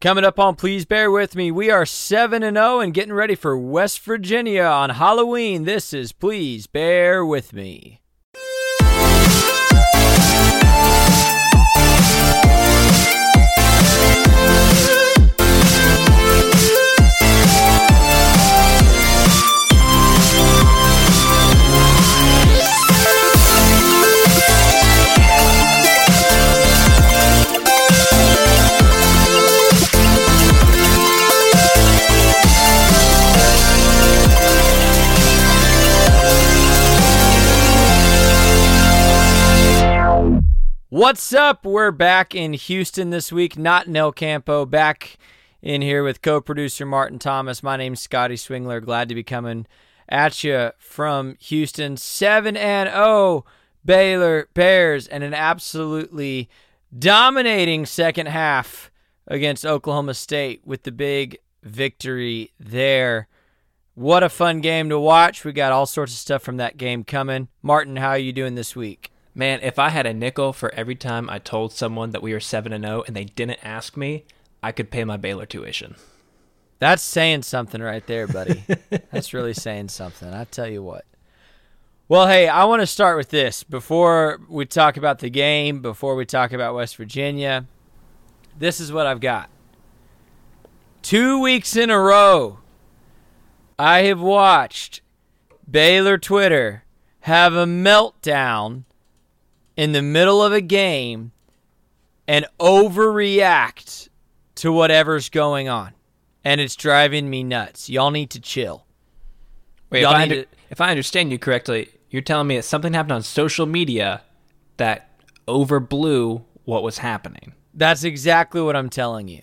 Coming up on Please Bear With Me, we are 7 and 0 and getting ready for West Virginia on Halloween. This is Please Bear With Me. What's up? We're back in Houston this week, not in El Campo. Back in here with co producer Martin Thomas. My name's Scotty Swingler. Glad to be coming at you from Houston. 7 and 0 Baylor Bears, and an absolutely dominating second half against Oklahoma State with the big victory there. What a fun game to watch. We got all sorts of stuff from that game coming. Martin, how are you doing this week? Man, if I had a nickel for every time I told someone that we were 7 and 0 and they didn't ask me, I could pay my Baylor tuition. That's saying something right there, buddy. That's really saying something. I tell you what. Well, hey, I want to start with this before we talk about the game, before we talk about West Virginia. This is what I've got. Two weeks in a row, I have watched Baylor Twitter have a meltdown in the middle of a game and overreact to whatever's going on. And it's driving me nuts. Y'all need to chill. Wait, if I, under, to, if I understand you correctly, you're telling me that something happened on social media that overblew what was happening. That's exactly what I'm telling you.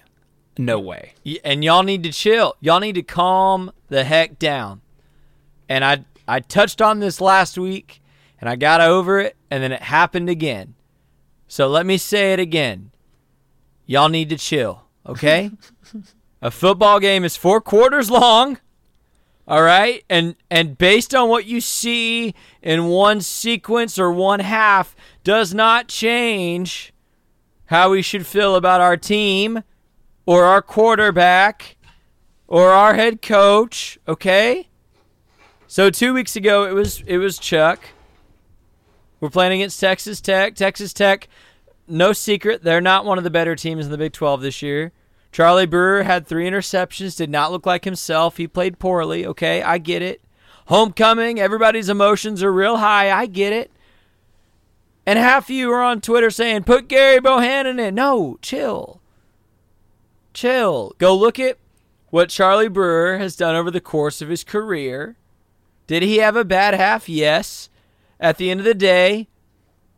No way. And y'all need to chill. Y'all need to calm the heck down. And I I touched on this last week and I got over it, and then it happened again. So let me say it again. Y'all need to chill, okay? a football game is four quarters long. All right? And and based on what you see in one sequence or one half does not change how we should feel about our team or our quarterback or our head coach, okay? So 2 weeks ago it was it was Chuck. We're playing against Texas Tech. Texas Tech, no secret, they're not one of the better teams in the Big 12 this year. Charlie Brewer had three interceptions, did not look like himself. He played poorly. Okay, I get it. Homecoming, everybody's emotions are real high. I get it. And half of you are on Twitter saying, put Gerry Bohannon in. No, chill. Chill. Go look at what Charlie Brewer has done over the course of his career. Did he have a bad half? Yes. At the end of the day,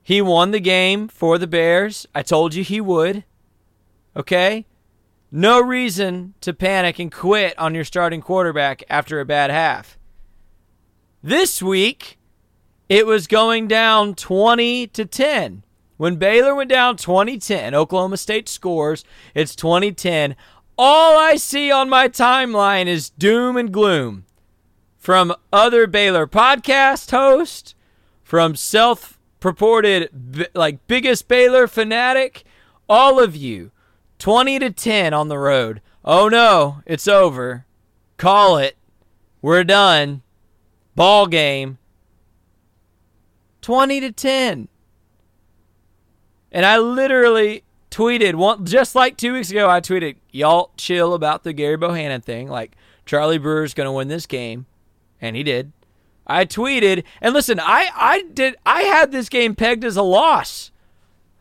he won the game for the Bears. I told you he would. Okay? No reason to panic and quit on your starting quarterback after a bad half. This week, it was going down 20 to 10. When Baylor went down 2010, Oklahoma State scores, it's 2010. All I see on my timeline is doom and gloom from other Baylor podcast hosts from self purported like biggest Baylor fanatic, all of you, 20 to 10 on the road. Oh no, it's over. Call it. We're done. Ball game. 20 to 10. And I literally tweeted one just like 2 weeks ago I tweeted, "Y'all chill about the Gerry Bohannon thing. Like Charlie Brewer's going to win this game." And he did. I tweeted, and listen, I, I did I had this game pegged as a loss.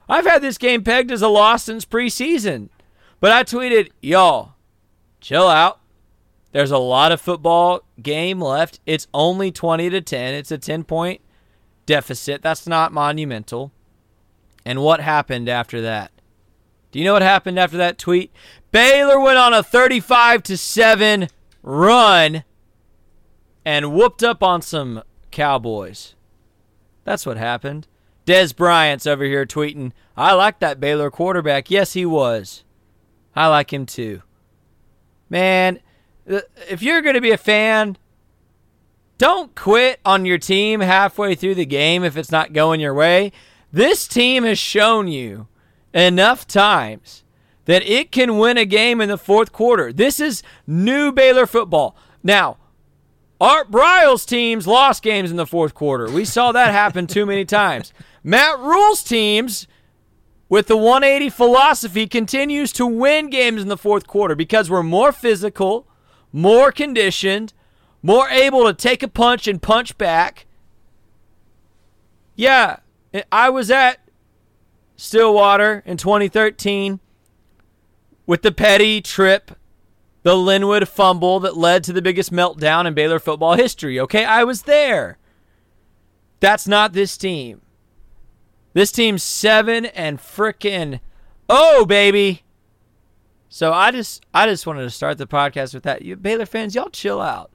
I've had this game pegged as a loss since preseason. But I tweeted, y'all, chill out. There's a lot of football game left. It's only 20 to 10. It's a 10 point deficit. That's not monumental. And what happened after that? Do you know what happened after that tweet? Baylor went on a 35 to 7 run and whooped up on some Cowboys. That's what happened. Dez Bryant's over here tweeting, I like that Baylor quarterback. Yes, he was. I like him too. Man, if you're going to be a fan, don't quit on your team halfway through the game if it's not going your way. This team has shown you enough times that it can win a game in the fourth quarter. This is new Baylor football. Now, Art Briles teams lost games in the fourth quarter. We saw that happen too many times. Matt Rhule's teams with the 180 philosophy continues to win games in the fourth quarter because we're more physical, more conditioned, more able to take a punch and punch back. Yeah, I was at Stillwater in 2013 with the Petty trip, the Linwood fumble that led to the biggest meltdown in Baylor football history. Okay, I was there. That's not this team. This team's seven and frickin' oh baby. So I just I just wanted to start the podcast with that. You Baylor fans, y'all chill out.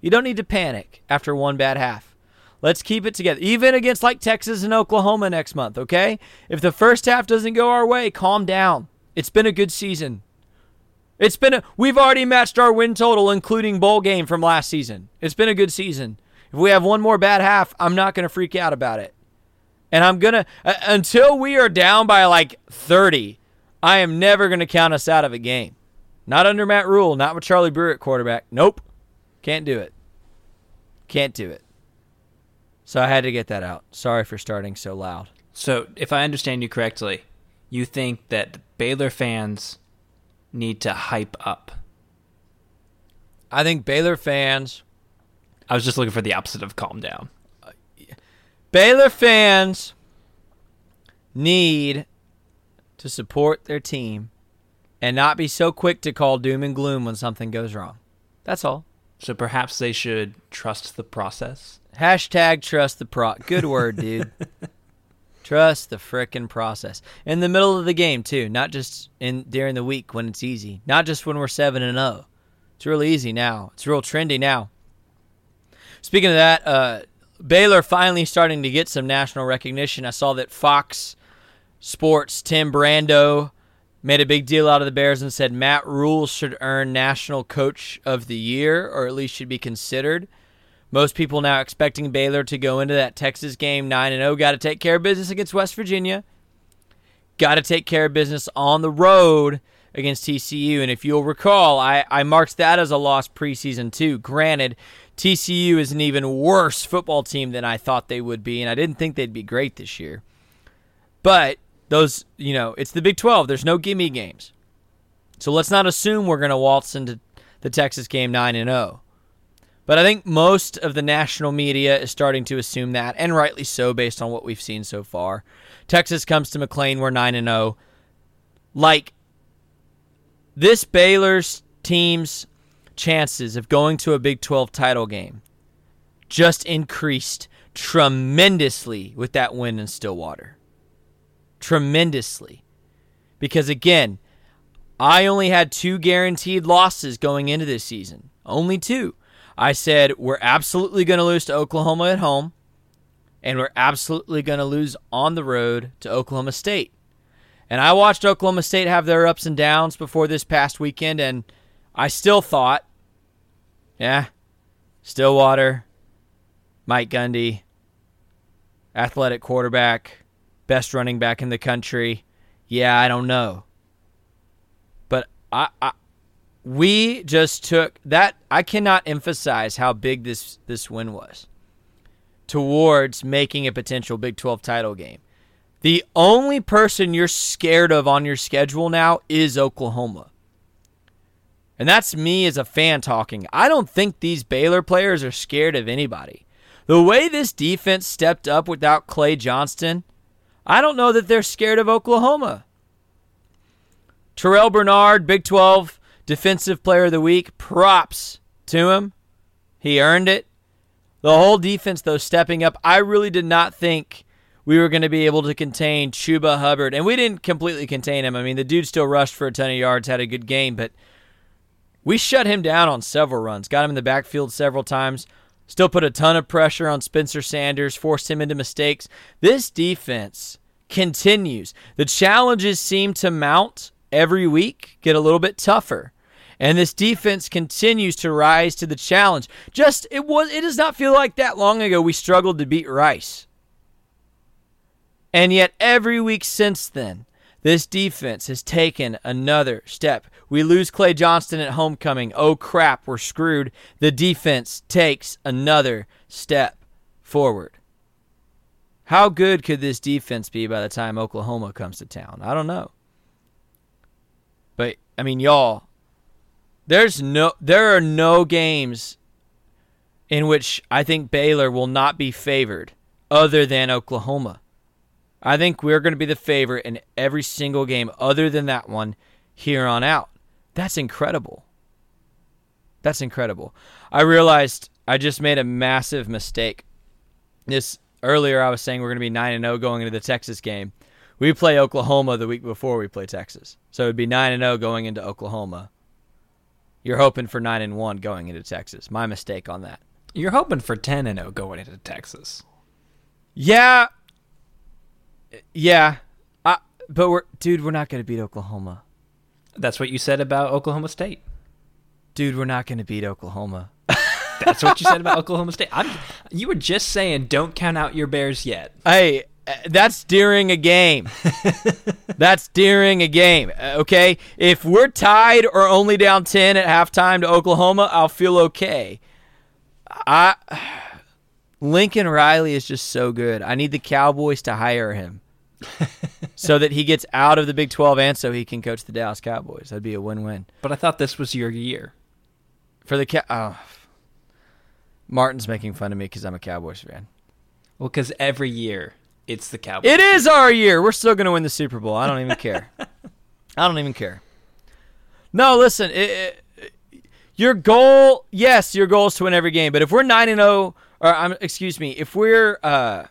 You don't need to panic after one bad half. Let's keep it together. Even against like Texas and Oklahoma next month, okay? If the first half doesn't go our way, calm down. It's been a good season. It's been a we've already matched our win total including bowl game from last season. It's been a good season. If we have one more bad half, I'm not going to freak out about it. And I'm going to uh, until we are down by like 30, I am never going to count us out of a game. Not under Matt Rhule, not with Charlie Brewer at quarterback. Nope. Can't do it. Can't do it. So I had to get that out. Sorry for starting so loud. So, if I understand you correctly, you think that Baylor fans need to hype up. I think Baylor fans. I was just looking for the opposite of calm down. Baylor fans need to support their team and not be so quick to call doom and gloom when something goes wrong. That's all. So perhaps they should trust the process. Hashtag trust the pro. Good word, dude. trust the frickin' process. In the middle of the game too, not just in during the week when it's easy. Not just when we're seven and zero. Oh. It's real easy now. It's real trendy now. Speaking of that, uh, Baylor finally starting to get some national recognition. I saw that Fox Sports Tim Brando made a big deal out of the Bears and said Matt Rhule should earn National Coach of the Year, or at least should be considered. Most people now expecting Baylor to go into that Texas game 9 and 0. Got to take care of business against West Virginia. Got to take care of business on the road against TCU. And if you'll recall, I, I marked that as a loss preseason too. Granted, TCU is an even worse football team than I thought they would be, and I didn't think they'd be great this year. But those, you know, it's the Big 12. There's no gimme games. So let's not assume we're going to waltz into the Texas game 9 and 0. But I think most of the national media is starting to assume that, and rightly so based on what we've seen so far. Texas comes to McLane, we're 9 and 0. Like this Baylor's team's chances of going to a Big 12 title game just increased tremendously with that win in Stillwater. Tremendously. Because again, I only had two guaranteed losses going into this season. Only two. I said we're absolutely going to lose to Oklahoma at home, and we're absolutely going to lose on the road to Oklahoma State. And I watched Oklahoma State have their ups and downs before this past weekend, and I still thought yeah. Stillwater, Mike Gundy, athletic quarterback, best running back in the country. Yeah, I don't know. But I, I we just took that I cannot emphasize how big this this win was towards making a potential Big 12 title game. The only person you're scared of on your schedule now is Oklahoma. And that's me as a fan talking. I don't think these Baylor players are scared of anybody. The way this defense stepped up without Clay Johnston, I don't know that they're scared of Oklahoma. Terrell Bernard, Big 12 Defensive Player of the Week, props to him. He earned it. The whole defense, though, stepping up. I really did not think we were going to be able to contain Chuba Hubbard. And we didn't completely contain him. I mean, the dude still rushed for a ton of yards, had a good game, but – we shut him down on several runs, got him in the backfield several times, still put a ton of pressure on Spencer Sanders, forced him into mistakes. This defense continues. The challenges seem to mount every week, get a little bit tougher. And this defense continues to rise to the challenge. Just it was it does not feel like that long ago we struggled to beat Rice. And yet every week since then, This defense has taken another step. We lose Clay Johnston at homecoming. Oh crap, we're screwed. The defense takes another step forward. How good could this defense be by the time Oklahoma comes to town? I don't know. But I mean, y'all, there's no there are no games in which I think Baylor will not be favored other than Oklahoma. I think we're going to be the favorite in every single game other than that one here on out. That's incredible. That's incredible. I realized I just made a massive mistake. This earlier I was saying we're going to be 9 and 0 going into the Texas game. We play Oklahoma the week before we play Texas. So it'd be 9 and 0 going into Oklahoma. You're hoping for 9 and 1 going into Texas. My mistake on that. You're hoping for 10 and 0 going into Texas. Yeah, yeah, uh, but we're dude, we're not going to beat Oklahoma. That's what you said about Oklahoma State. Dude, we're not going to beat Oklahoma. That's what you said about Oklahoma State. I'm, you were just saying don't count out your Bears yet. Hey, that's during a game. that's during a game. Uh, okay, if we're tied or only down ten at halftime to Oklahoma, I'll feel okay. I Lincoln Riley is just so good. I need the Cowboys to hire him so that he gets out of the Big 12 and so he can coach the Dallas Cowboys. That'd be a win-win. But I thought this was your year. For the Cow oh. Martin's making fun of me cuz I'm a Cowboys fan. Well, cuz every year it's the Cowboys. It is our year. We're still going to win the Super Bowl. I don't even care. I don't even care. No, listen, it, it, your goal, yes, your goal is to win every game, but if we're 9 and 0 or I'm excuse me, if we're uh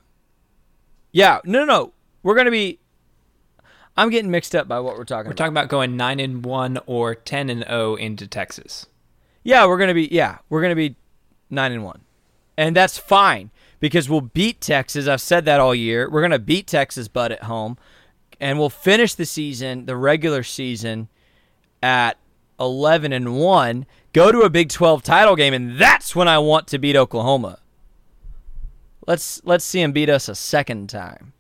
yeah, no no no. We're gonna be I'm getting mixed up by what we're talking about. we're about. talking about going nine and one or ten and oh into Texas. Yeah, we're gonna be yeah, we're gonna be nine and one. And that's fine because we'll beat Texas. I've said that all year. We're gonna beat Texas butt at home. And we'll finish the season, the regular season, at eleven and one, go to a Big Twelve title game, and that's when I want to beat Oklahoma. Let's let's see him beat us a second time.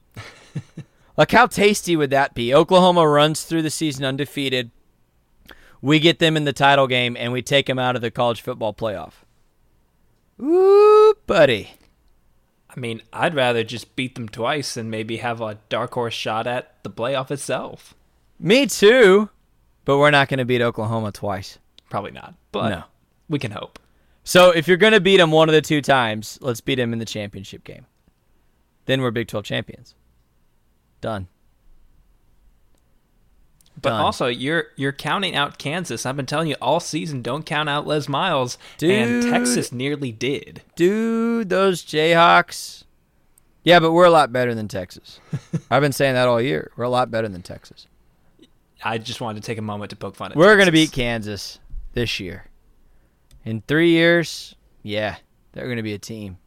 like how tasty would that be? Oklahoma runs through the season undefeated. We get them in the title game and we take them out of the college football playoff. Ooh, buddy. I mean, I'd rather just beat them twice and maybe have a dark horse shot at the playoff itself. Me too. But we're not going to beat Oklahoma twice. Probably not. But no. we can hope. So if you're going to beat them one of the two times, let's beat them in the championship game. Then we're Big 12 champions. Done. But Done. also, you're you're counting out Kansas. I've been telling you all season, don't count out Les Miles. Dude, and Texas nearly did. Dude, those Jayhawks. Yeah, but we're a lot better than Texas. I've been saying that all year. We're a lot better than Texas. I just wanted to take a moment to poke fun at. We're going to beat Kansas this year. In three years, yeah, they're going to be a team.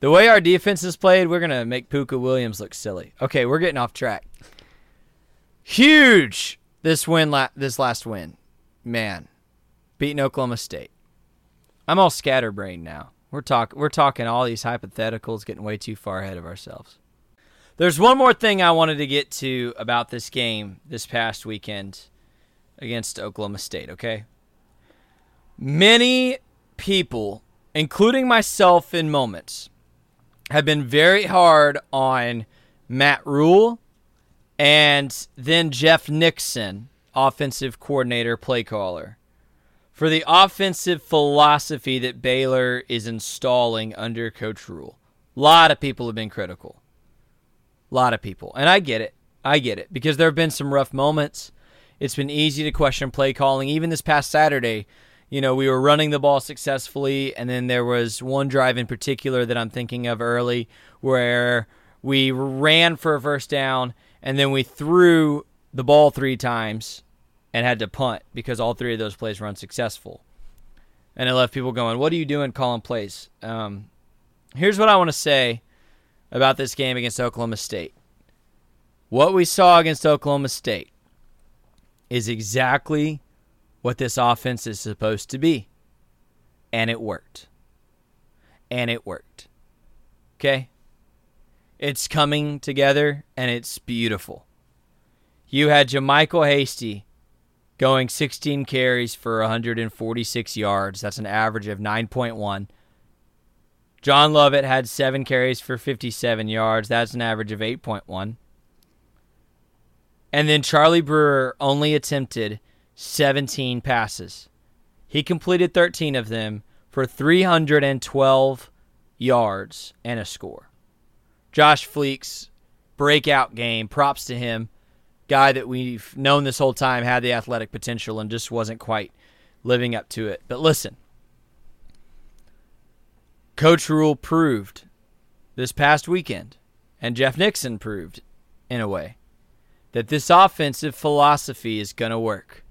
The way our defense is played, we're going to make Pooka Williams look silly. Okay, we're getting off track. Huge this win, la- this last win, man, beating Oklahoma State. I'm all scatterbrained now. We're talking, we're talking all these hypotheticals, getting way too far ahead of ourselves. There's one more thing I wanted to get to about this game this past weekend against Oklahoma State. Okay, Many people, including myself in moments, have been very hard on Matt Rhule and then Jeff Nixon, offensive coordinator, play caller, for the offensive philosophy that Baylor is installing under Coach Rhule. A lot of people have been critical. A lot of people. And I get it. I get it because there have been some rough moments. It's been easy to question play calling. Even this past Saturday, you know, we were running the ball successfully, and then there was one drive in particular that I'm thinking of early where we ran for a first down, and then we threw the ball three times and had to punt because all three of those plays were unsuccessful. And it left people going, What are you doing calling plays? Um, here's what I want to say about this game against Oklahoma State. What we saw against Oklahoma State is exactly what this offense is supposed to be. And it worked. And it worked. Okay? It's coming together and it's beautiful. you had JaMycal Hasty going 16 carries for 146 yards. That's an average of 9.1. John Lovett had seven carries for 57 yards. That's an average of 8.1. And then Charlie Brewer only attempted 17 passes. He completed 13 of them for 312 yards and a score. Josh Fleeks, breakout game. Props to him. Guy that we've known this whole time had the athletic potential and just wasn't quite living up to it. But listen, Coach Rhule proved this past weekend, and Jeff Nixon proved in a way, that this offensive philosophy is going to work.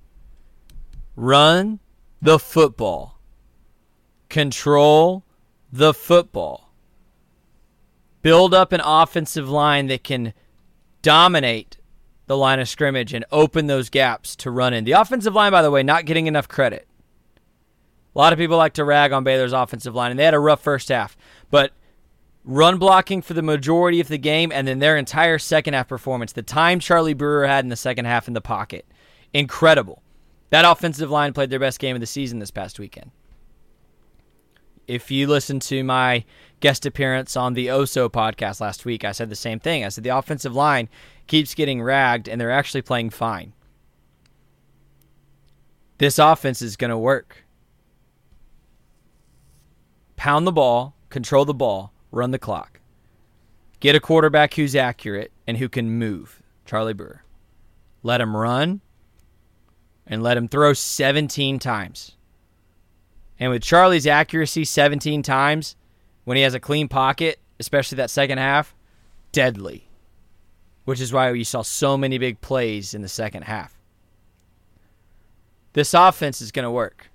Run the football, control the football, build up an offensive line that can dominate the line of scrimmage and open those gaps to run in. The offensive line, by the way, not getting enough credit. A lot of people like to rag on Baylor's offensive line, and they had a rough first half. But run blocking for the majority of the game, and then their entire second half performance, the time Charlie Brewer had in the second half in the pocket, incredible. That offensive line played their best game of the season this past weekend. If you listen to my guest appearance on the Oso podcast last week, I said the same thing. I said the offensive line keeps getting ragged, and they're actually playing fine. This offense is going to work pound the ball, control the ball, run the clock. Get a quarterback who's accurate and who can move. Charlie Brewer. Let him run and let him throw 17 times. And with Charlie's accuracy 17 times, when he has a clean pocket, especially that second half, deadly. Which is why you saw so many big plays in the second half. This offense is going to work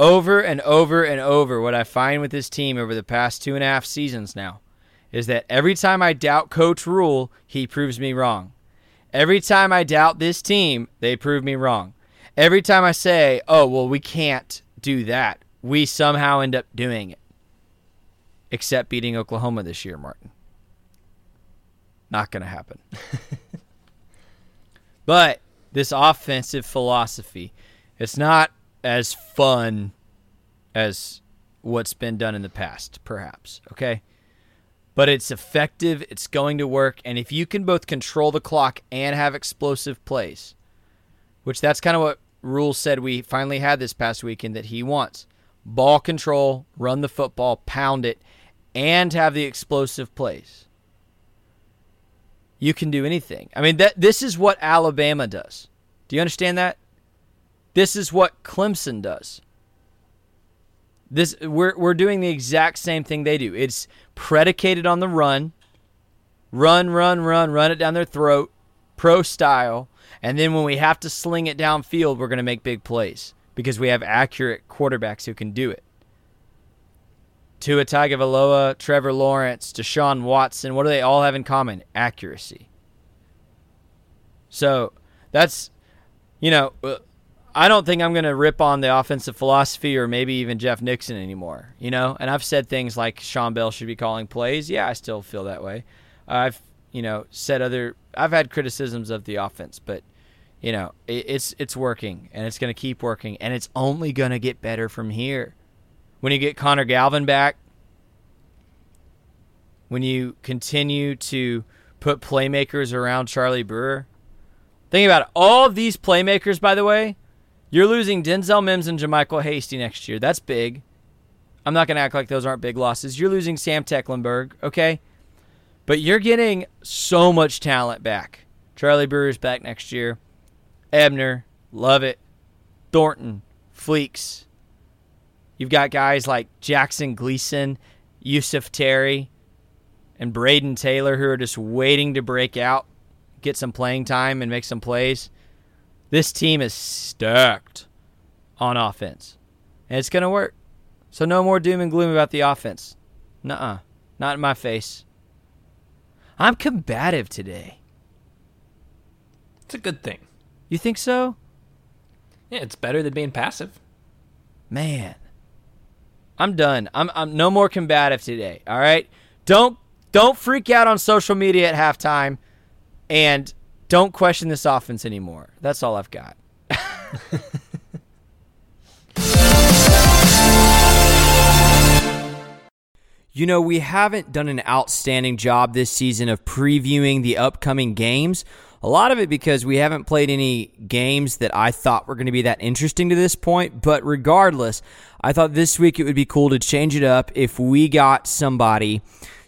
over and over and over, what I find with this team over the past two and a half seasons now is that every time I doubt Coach Rhule, he proves me wrong. Every time I doubt this team, they prove me wrong. Every time I say, oh, well, we can't do that, we somehow end up doing it. Except beating Oklahoma this year, Martin. Not going to happen. but this offensive philosophy, it's not as fun as what's been done in the past, perhaps. Okay. But it's effective, it's going to work, and if you can both control the clock and have explosive plays, which that's kind of what Rhule said we finally had this past weekend that he wants ball control, run the football, pound it, and have the explosive plays. You can do anything. I mean, that this is what Alabama does. Do you understand that? This is what Clemson does. This we're we're doing the exact same thing they do. It's predicated on the run. Run, run, run, run it down their throat, pro style. And then when we have to sling it downfield, we're going to make big plays because we have accurate quarterbacks who can do it. Tua Tagovailoa, Trevor Lawrence, Deshaun Watson, what do they all have in common? Accuracy. So that's, you know, uh, I don't think I'm going to rip on the offensive philosophy or maybe even Jeff Nixon anymore, you know? And I've said things like Sean Bell should be calling plays. Yeah, I still feel that way. I've, you know, said other I've had criticisms of the offense, but you know, it, it's it's working and it's going to keep working and it's only going to get better from here. When you get Connor Galvin back, when you continue to put playmakers around Charlie Brewer, think about it. All of these playmakers, by the way, you're losing Denzel Mims and JaMycal Hasty next year. That's big. I'm not going to act like those aren't big losses. You're losing Sam Tecklenburg, okay? But you're getting so much talent back. Charlie Brewer's back next year. Ebner, love it. Thornton, Fleeks. You've got guys like Jackson Gleason, Yusuf Terry, and Braden Taylor who are just waiting to break out, get some playing time, and make some plays. This team is stacked on offense, and it's going to work. So no more doom and gloom about the offense. Nuh-uh. Not in my face. I'm combative today. It's a good thing. You think so? Yeah, it's better than being passive. Man. I'm done. I'm I'm no more combative today. All right? Don't don't freak out on social media at halftime and don't question this offense anymore. That's all I've got. You know, we haven't done an outstanding job this season of previewing the upcoming games. A lot of it because we haven't played any games that I thought were going to be that interesting to this point. But regardless, I thought this week it would be cool to change it up if we got somebody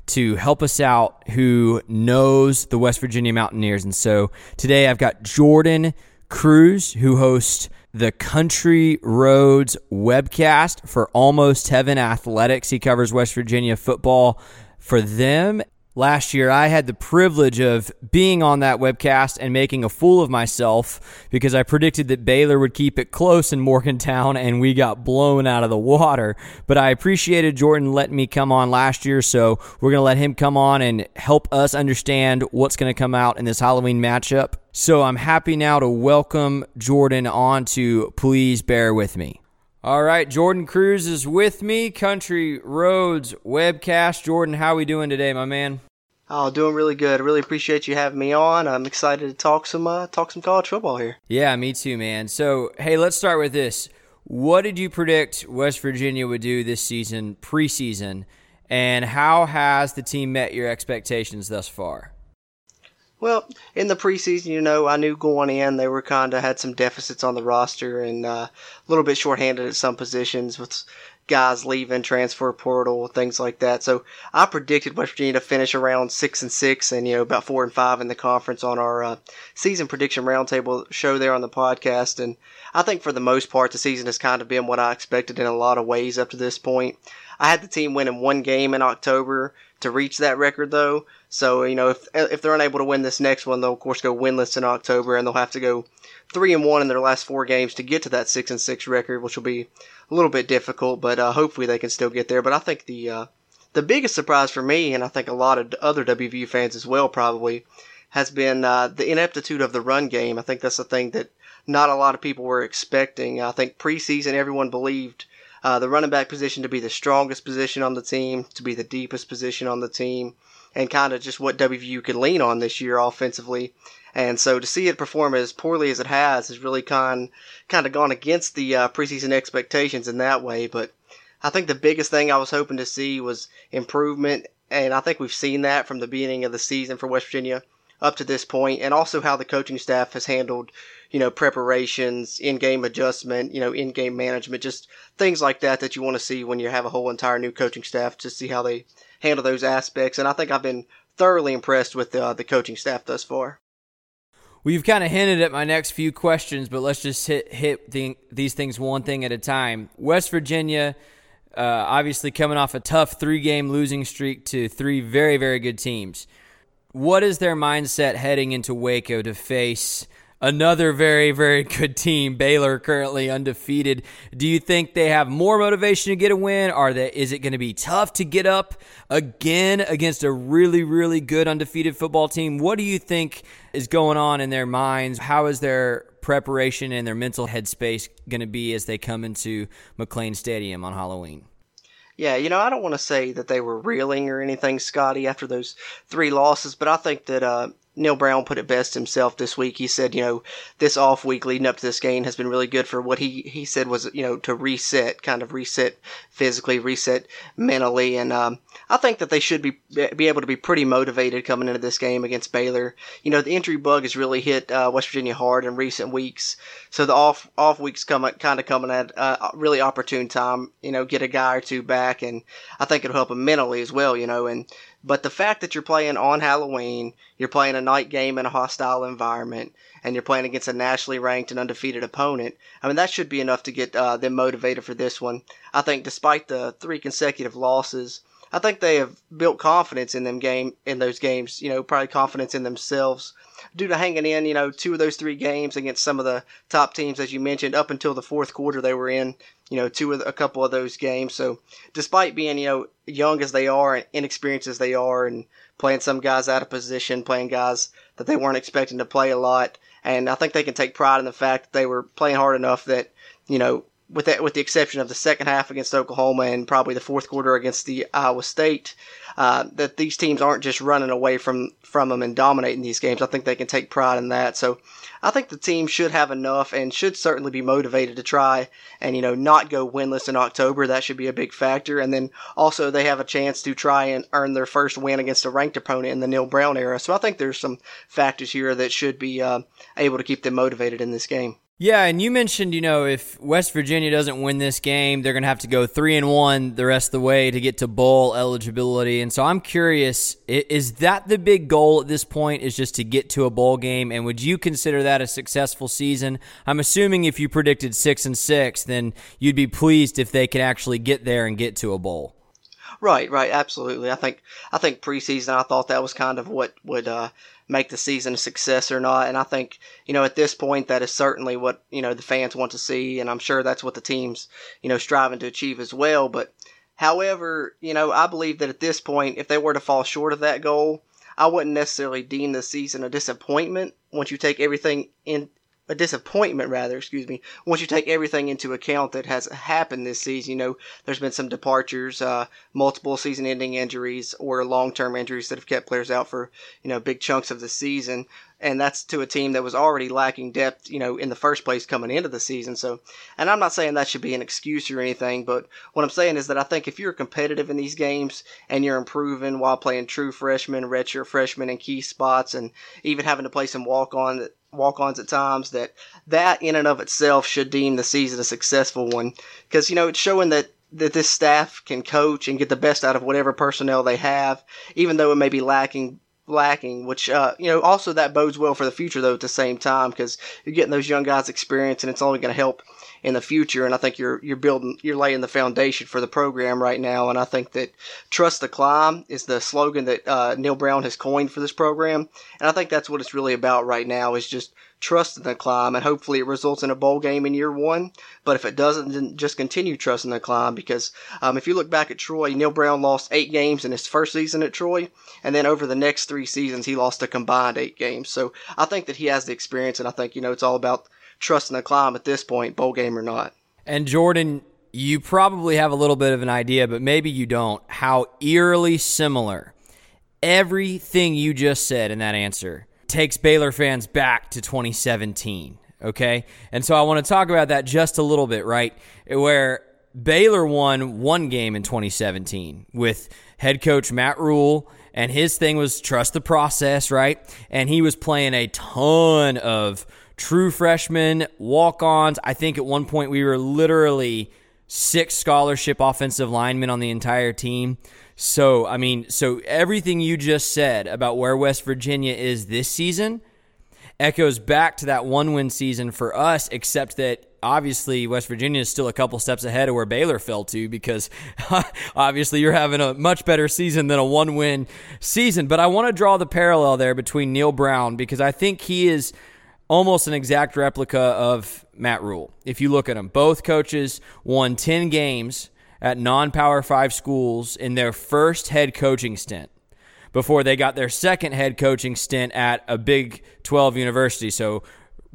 to help us out who knows the West Virginia Mountaineers. And so today I've got Jordan Cruz, who hosts the Country Roads webcast for Almost Heaven Athletics. He covers West Virginia football for them. Last year, I had the privilege of being on that webcast and making a fool of myself because I predicted that Baylor would keep it close in Morgantown and we got blown out of the water. But I appreciated Jordan letting me come on last year, so we're going to let him come on and help us understand what's going to come out in this Halloween matchup. So I'm happy now to welcome Jordan on to Please Bear With Me. All right, Jordan Cruz is with me, Country Roads webcast. Jordan, how are we doing today, my man? Oh, doing really good. I really appreciate you having me on. I'm excited to talk some uh, talk some college football here. Yeah, me too, man. So, hey, let's start with this. What did you predict West Virginia would do this season, preseason, and how has the team met your expectations thus far? Well, in the preseason, you know, I knew going in they were kind of had some deficits on the roster and uh, a little bit shorthanded at some positions with guys leaving, transfer portal, things like that. So I predicted West Virginia to finish around six and six, and you know about four and five in the conference on our uh, season prediction roundtable show there on the podcast. And I think for the most part, the season has kind of been what I expected in a lot of ways up to this point. I had the team winning one game in October to reach that record though. So you know if if they're unable to win this next one, they'll of course go winless in October, and they'll have to go three and one in their last four games to get to that six and six record, which will be a little bit difficult, but uh, hopefully they can still get there. But I think the uh, the biggest surprise for me, and I think a lot of other WVU fans as well, probably, has been uh, the ineptitude of the run game. I think that's the thing that not a lot of people were expecting. I think preseason everyone believed uh, the running back position to be the strongest position on the team, to be the deepest position on the team, and kind of just what WVU could lean on this year offensively. And so to see it perform as poorly as it has has really kind kind of gone against the uh, preseason expectations in that way. But I think the biggest thing I was hoping to see was improvement, and I think we've seen that from the beginning of the season for West Virginia up to this point, and also how the coaching staff has handled you know, preparations, in-game adjustment, you know, in-game management, just things like that that you want to see when you have a whole entire new coaching staff to see how they handle those aspects. And I think I've been thoroughly impressed with uh, the coaching staff thus far. Well, you've kind of hinted at my next few questions, but let's just hit hit the, these things one thing at a time. West Virginia, uh, obviously coming off a tough three game losing streak to three very very good teams. What is their mindset heading into Waco to face another very, very good team. Baylor currently undefeated. Do you think they have more motivation to get a win? Are they, is it going to be tough to get up again against a really, really good undefeated football team? What do you think is going on in their minds? How is their preparation and their mental headspace going to be as they come into McLane Stadium on Halloween? Yeah, you know, I don't want to say that they were reeling or anything, Scotty, after those three losses, but I think that uh, Neal Brown put it best himself this week. He said, you know, this off week leading up to this game has been really good for what he, he said was, you know, to reset, kind of reset physically, reset mentally. And um, I think that they should be be able to be pretty motivated coming into this game against Baylor. You know, the injury bug has really hit uh, West Virginia hard in recent weeks. So the off off weeks come kind of coming at a really opportune time. You know, get a guy or two back, and I think it'll help them mentally as well. You know, and but the fact that you're playing on Halloween, you're playing a night game in a hostile environment, and you're playing against a nationally ranked and undefeated opponent, I mean, that should be enough to get uh, them motivated for this one. I think despite the three consecutive losses, I think they have built confidence in them game in those games. You know, probably confidence in themselves due to hanging in. You know, two of those three games against some of the top teams, as you mentioned, up until the fourth quarter they were in you know, two a couple of those games. So despite being, you know, young as they are and inexperienced as they are and playing some guys out of position, playing guys that they weren't expecting to play a lot. And I think they can take pride in the fact that they were playing hard enough that, you know, with that, with the exception of the second half against Oklahoma and probably the fourth quarter against the Iowa State, uh, that these teams aren't just running away from from them and dominating these games. I think they can take pride in that. So I think the team should have enough and should certainly be motivated to try and you know not go winless in October. That should be a big factor. And then also they have a chance to try and earn their first win against a ranked opponent in the Neal Brown era. So I think there's some factors here that should be uh, able to keep them motivated in this game. Yeah, and you mentioned, you know, if West Virginia doesn't win this game, they're going to have to go three and one the rest of the way to get to bowl eligibility. And so I'm curious, is that the big goal at this point? Is just to get to a bowl game? And would you consider that a successful season? I'm assuming if you predicted six and six, then you'd be pleased if they can actually get there and get to a bowl. Right, right, absolutely. I think I think preseason I thought that was kind of what would uh, make the season a success or not, and I think you know at this point that is certainly what you know the fans want to see, and I'm sure that's what the teams you know striving to achieve as well. But however, you know I believe that at this point, if they were to fall short of that goal, I wouldn't necessarily deem the season a disappointment once you take everything in a disappointment rather, excuse me, once you take everything into account that has happened this season. You know, there's been some departures, uh, multiple season ending injuries or long term injuries that have kept players out for, you know, big chunks of the season and that's to a team that was already lacking depth, you know, in the first place coming into the season. So, and I'm not saying that should be an excuse or anything, but what I'm saying is that I think if you're competitive in these games and you're improving while playing true freshmen, redshirt freshmen in key spots, and even having to play some walk on walk-ons at times, that that in and of itself should deem the season a successful one, because you know it's showing that that this staff can coach and get the best out of whatever personnel they have, even though it may be lacking lacking, which uh, you know also that bodes well for the future though at the same time because you're getting those young guys experience and it's only going to help in the future. And I think you're you're building you're laying the foundation for the program right now. And I think that trust the climb is the slogan that uh, Neal Brown has coined for this program. And I think that's what it's really about right now is just trusting the climb, and hopefully it results in a bowl game in year one. But if it doesn't, then just continue trusting the climb because um, if you look back at Troy, Neal Brown lost eight games in his first season at Troy, and then over the next three seasons, he lost a combined eight games. So I think that he has the experience, and I think, you know, it's all about trusting the climb at this point, bowl game or not. And Jordan, you probably have a little bit of an idea, but maybe you don't, how eerily similar everything you just said in that answer takes Baylor fans back to 2017. Okay. And so I want to talk about that just a little bit, right? Where Baylor won one game in 2017 with head coach Matt Rhule, and his thing was trust the process, right? And he was playing a ton of true freshmen, walk ons. I think at one point we were literally six scholarship offensive linemen on the entire team. So, I mean, so everything you just said about where West Virginia is this season echoes back to that one win season for us, except that obviously West Virginia is still a couple steps ahead of where Baylor fell to because obviously you're having a much better season than a one win season. But I want to draw the parallel there between Neal Brown because I think he is almost an exact replica of Matt Rhule. If you look at them, both coaches won 10 games at non Power 5 schools in their first head coaching stint before they got their second head coaching stint at a Big 12 university. So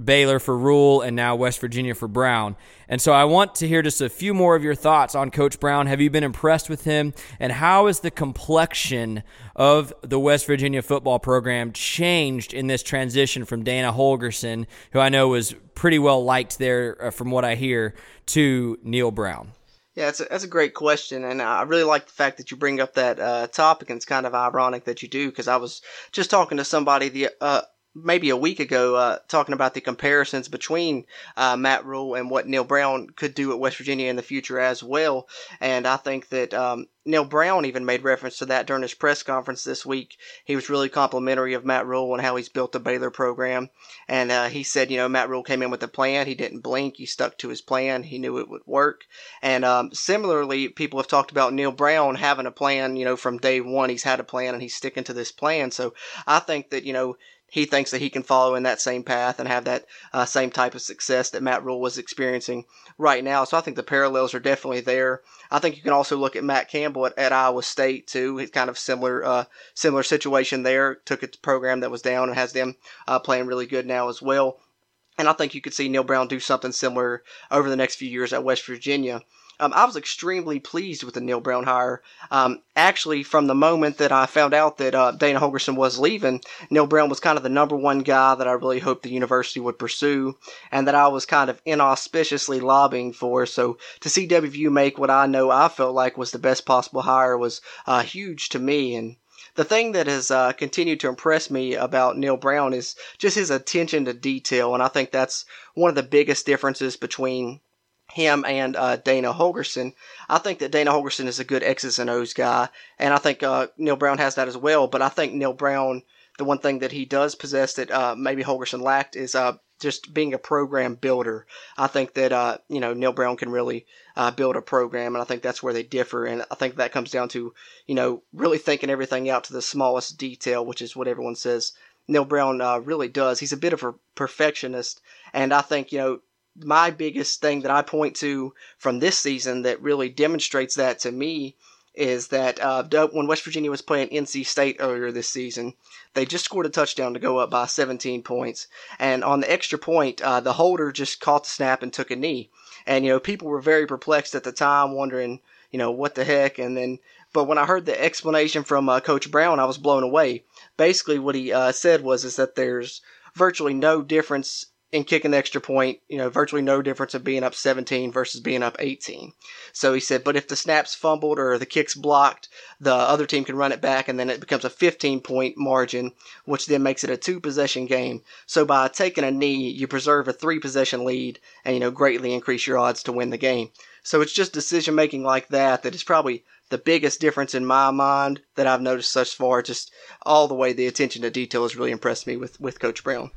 Baylor for Rhule and now West Virginia for Brown. And so I want to hear just a few more of your thoughts on Coach Brown. Have you been impressed with him? And how has the complexion of the West Virginia football program changed in this transition from Dana Holgorsen, who I know was pretty well liked there uh, from what I hear, to Neal Brown? Yeah, that's a, that's a great question, and I really like the fact that you bring up that uh, topic. And it's kind of ironic that you do because I was just talking to somebody the uh, maybe a week ago uh, talking about the comparisons between uh, Matt Rhule and what Neal Brown could do at West Virginia in the future as well. And I think that um, Neal Brown even made reference to that during his press conference this week. He was really complimentary of Matt Rhule and how he's built the Baylor program. And uh, he said, you know, Matt Rhule came in with a plan. He didn't blink. He stuck to his plan. He knew it would work. And um, similarly, people have talked about Neal Brown having a plan, you know, from day one. He's had a plan and he's sticking to this plan. So I think that, you know, he thinks that he can follow in that same path and have that uh, same type of success that Matt Rhule was experiencing right now. So I think the parallels are definitely there. I think you can also look at Matt Campbell at, at Iowa State too. He's kind of similar, uh, similar situation there. Took a program that was down and has them uh, playing really good now as well. And I think you could see Neal Brown do something similar over the next few years at West Virginia. Um, I was extremely pleased with the Neal Brown hire. Um, actually, from the moment that I found out that uh, Dana Holgorsen was leaving, Neal Brown was kind of the number one guy that I really hoped the university would pursue, and that I was kind of inauspiciously lobbying for. So to see WVU make what I know I felt like was the best possible hire was uh, huge to me, and the thing that has uh, continued to impress me about Neal Brown is just his attention to detail, and I think that's one of the biggest differences between him and uh, Dana Holgorsen. I think that Dana Holgorsen is a good X's and O's guy, and I think uh, Neal Brown has that as well. But I think Neal Brown, the one thing that he does possess that uh, maybe Holgorsen lacked is uh, just being a program builder. I think that uh, you know Neal Brown can really uh, build a program, and I think that's where they differ. And I think that comes down to you know really thinking everything out to the smallest detail, which is what everyone says Neal Brown really does. He's a bit of a perfectionist, and I think you know my biggest thing that I point to from this season that really demonstrates that to me is that uh, when West Virginia was playing NC State earlier this season, they just scored a touchdown to go up by 17 points. And on the extra point, uh, the holder just caught the snap and took a knee. And, you know, people were very perplexed at the time, wondering, you know, what the heck. And then, but when I heard the explanation from uh, Coach Brown, I was blown away. Basically, what he uh, said was is that there's virtually no difference in kicking the extra point, you know, virtually no difference of being up 17 versus being up 18. So he said, but if the snap's fumbled or the kick's blocked, the other team can run it back and then it becomes a 15 point margin, which then makes it a two possession game. So by taking a knee, you preserve a three possession lead and, you know, greatly increase your odds to win the game. So it's just decision making like that that is probably the biggest difference in my mind that I've noticed thus far. Just all the way the attention to detail has really impressed me with, with Coach Brown.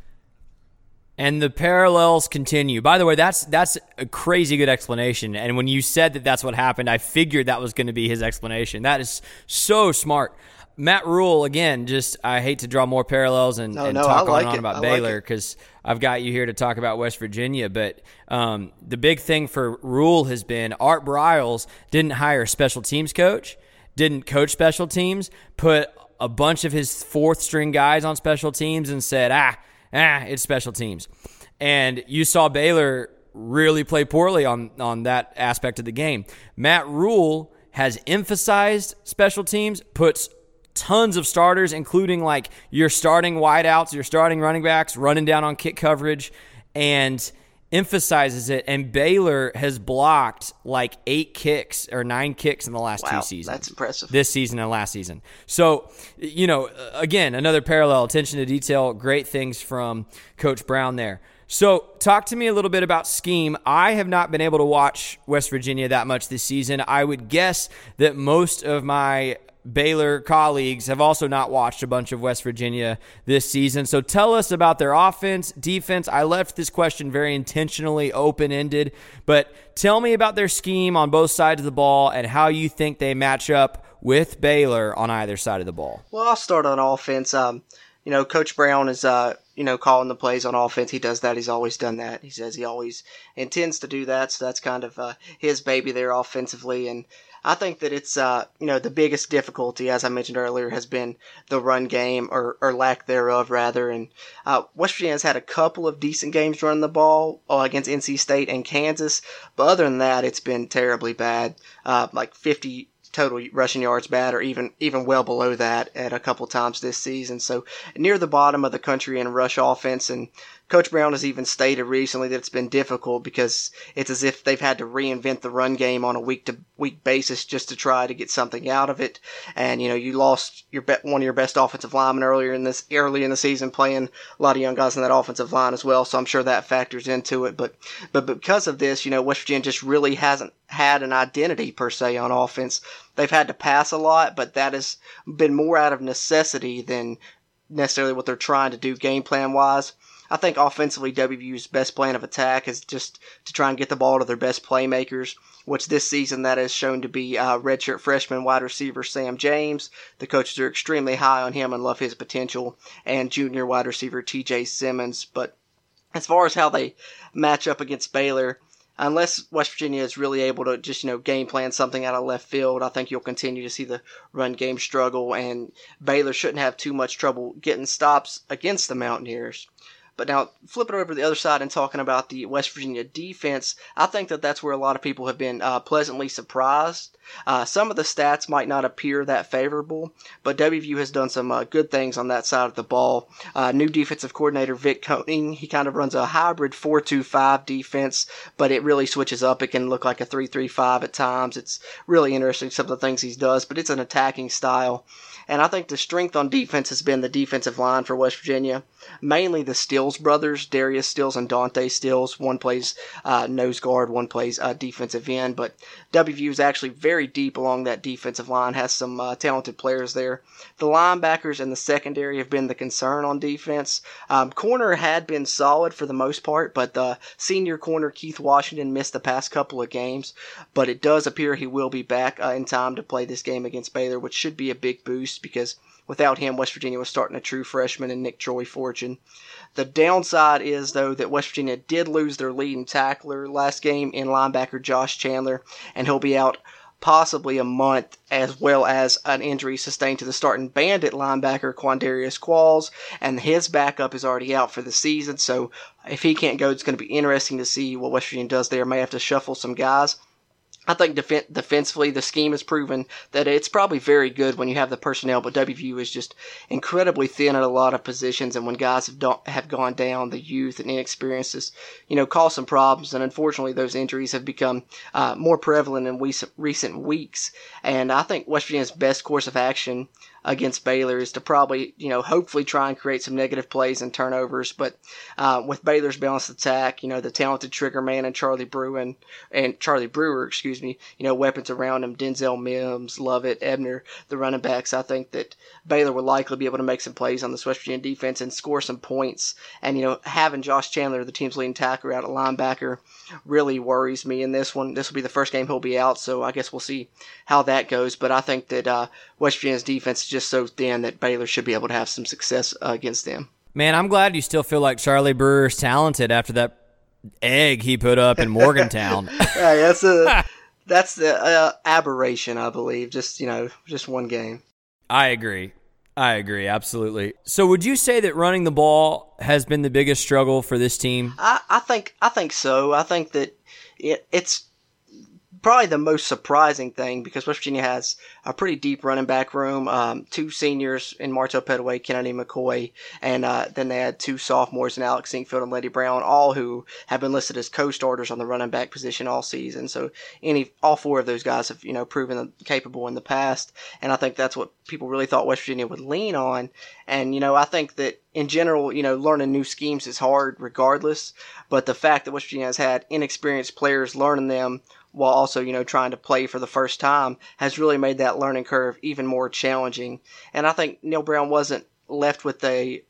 And the parallels continue. By the way, that's that's a crazy good explanation. And when you said that that's what happened, I figured that was going to be his explanation. That is so smart. Matt Rhule again, just I hate to draw more parallels and, and no, talk like on on about I Baylor because like I've got you here to talk about West Virginia. But um, the big thing for Rhule has been Art Briles didn't hire a special teams coach, didn't coach special teams, put a bunch of his fourth string guys on special teams and said, ah, ah, it's special teams. And you saw Baylor really play poorly on, on that aspect of the game. Matt Rhule has emphasized special teams, puts tons of starters, including like your starting wideouts, your starting running backs, running down on kick coverage, and emphasizes it. And Baylor has blocked like eight kicks or nine kicks in the last wow, two seasons. That's impressive. This season and last season. So, you know, uh, again, another parallel, attention to detail, great things from Coach Brown there. So, talk to me a little bit about scheme. I have not been able to watch West Virginia that much this season. I would guess that most of my Baylor colleagues have also not watched a bunch of West Virginia this season. So tell us about their offense, defense. I left this question very intentionally open ended, but tell me about their scheme on both sides of the ball and how you think they match up with Baylor on either side of the ball. Well, I'll start on offense. Um, you know, Coach Brown is, uh, you know, calling the plays on offense. He does that. He's always done that. He says he always intends to do that. So that's kind of uh, his baby there offensively. And I think that it's uh, you know the biggest difficulty, as I mentioned earlier, has been the run game or, or lack thereof, rather. And uh, West Virginia has had a couple of decent games running the ball uh, against NC State and Kansas, but other than that, it's been terribly bad. Uh, like 50 total rushing yards bad, or even even well below that at a couple times this season. So near the bottom of the country in rush offense, and Coach Brown has even stated recently that it's been difficult because it's as if they've had to reinvent the run game on a week to week basis just to try to get something out of it. And you know, you lost your be- one of your best offensive linemen earlier in this early in the season, playing a lot of young guys in that offensive line as well. So I'm sure that factors into it. But but because of this, you know, West Virginia just really hasn't had an identity per se on offense. They've had to pass a lot, but that has been more out of necessity than necessarily what they're trying to do game plan wise. I think offensively, WVU's best plan of attack is just to try and get the ball to their best playmakers, which this season that has shown to be uh, redshirt freshman wide receiver Sam James. The coaches are extremely high on him and love his potential, and junior wide receiver TJ Simmons. But as far as how they match up against Baylor, unless West Virginia is really able to just, you know, game plan something out of left field, I think you'll continue to see the run game struggle, and Baylor shouldn't have too much trouble getting stops against the Mountaineers. But now, flipping over to the other side and talking about the West Virginia defense, I think that that's where a lot of people have been uh, pleasantly surprised. Uh, some of the stats might not appear that favorable, but WVU has done some uh, good things on that side of the ball. Uh, new defensive coordinator Vic Koenning, he kind of runs a hybrid 4-2-5 defense, but it really switches up. It can look like a 3-3-5 at times. It's really interesting some of the things he does, but it's an attacking style. And I think the strength on defense has been the defensive line for West Virginia. Mainly the Stills brothers, Darius Stills and Dante Stills. One plays uh, nose guard, one plays uh, defensive end. But WVU is actually very deep along that defensive line, has some uh, talented players there. The linebackers and the secondary have been the concern on defense. Um, corner had been solid for the most part, but the senior corner Keith Washington missed the past couple of games. But it does appear he will be back uh, in time to play this game against Baylor, which should be a big boost because without him, West Virginia was starting a true freshman in Nicktroy Fortune. The downside is, though, that West Virginia did lose their leading tackler last game in linebacker Josh Chandler, and he'll be out possibly a month, as well as an injury sustained to the starting bandit linebacker Quondarius Qualls, and his backup is already out for the season. So if he can't go, it's going to be interesting to see what West Virginia does there. May have to shuffle some guys. I think def- defensively, the scheme has proven that it's probably very good when you have the personnel, but WVU is just incredibly thin at a lot of positions. And when guys have do- have gone down, the youth and inexperiences, you know, cause some problems. And unfortunately, those injuries have become uh, more prevalent in we- recent weeks. And I think West Virginia's best course of action against Baylor is to probably, you know, hopefully try and create some negative plays and turnovers. But uh, with Baylor's balanced attack, you know, the talented trigger man and Charlie Bruin and Charlie Brewer, excuse me, you know, weapons around him, Denzel Mims, Lovett, Ebner, the running backs. I think that Baylor will likely be able to make some plays on the West Virginia defense and score some points. And you know, having Josh Chandler, the team's leading tackler, out at linebacker, really worries me in this one. This will be the first game he'll be out, so I guess we'll see how that goes. But I think that uh, West Virginia's defense just so thin that Baylor should be able to have some success uh, against them. Man, I'm glad you still feel like Charlie Brewer's talented after that egg he put up in Morgantown. yeah, that's a that's the uh, aberration, I believe. Just you know, just one game. I agree. I agree, absolutely. So, would you say that running the ball has been the biggest struggle for this team? I, I think I think so. I think that it, it's probably the most surprising thing because West Virginia has a pretty deep running back room. Um, two seniors in Martell Pettaway, Kennedy McCoy, and uh, then they had two sophomores in Alex Sinkfield and Leddie Brown, all who have been listed as co-starters on the running back position all season. So any all four of those guys have you know proven capable in the past, and I think that's what people really thought West Virginia would lean on. And you know I think that in general, you know, learning new schemes is hard regardless. But the fact that West Virginia has had inexperienced players learning them while also, you know, trying to play for the first time has really made that learning curve even more challenging. And I think Neal Brown wasn't left with a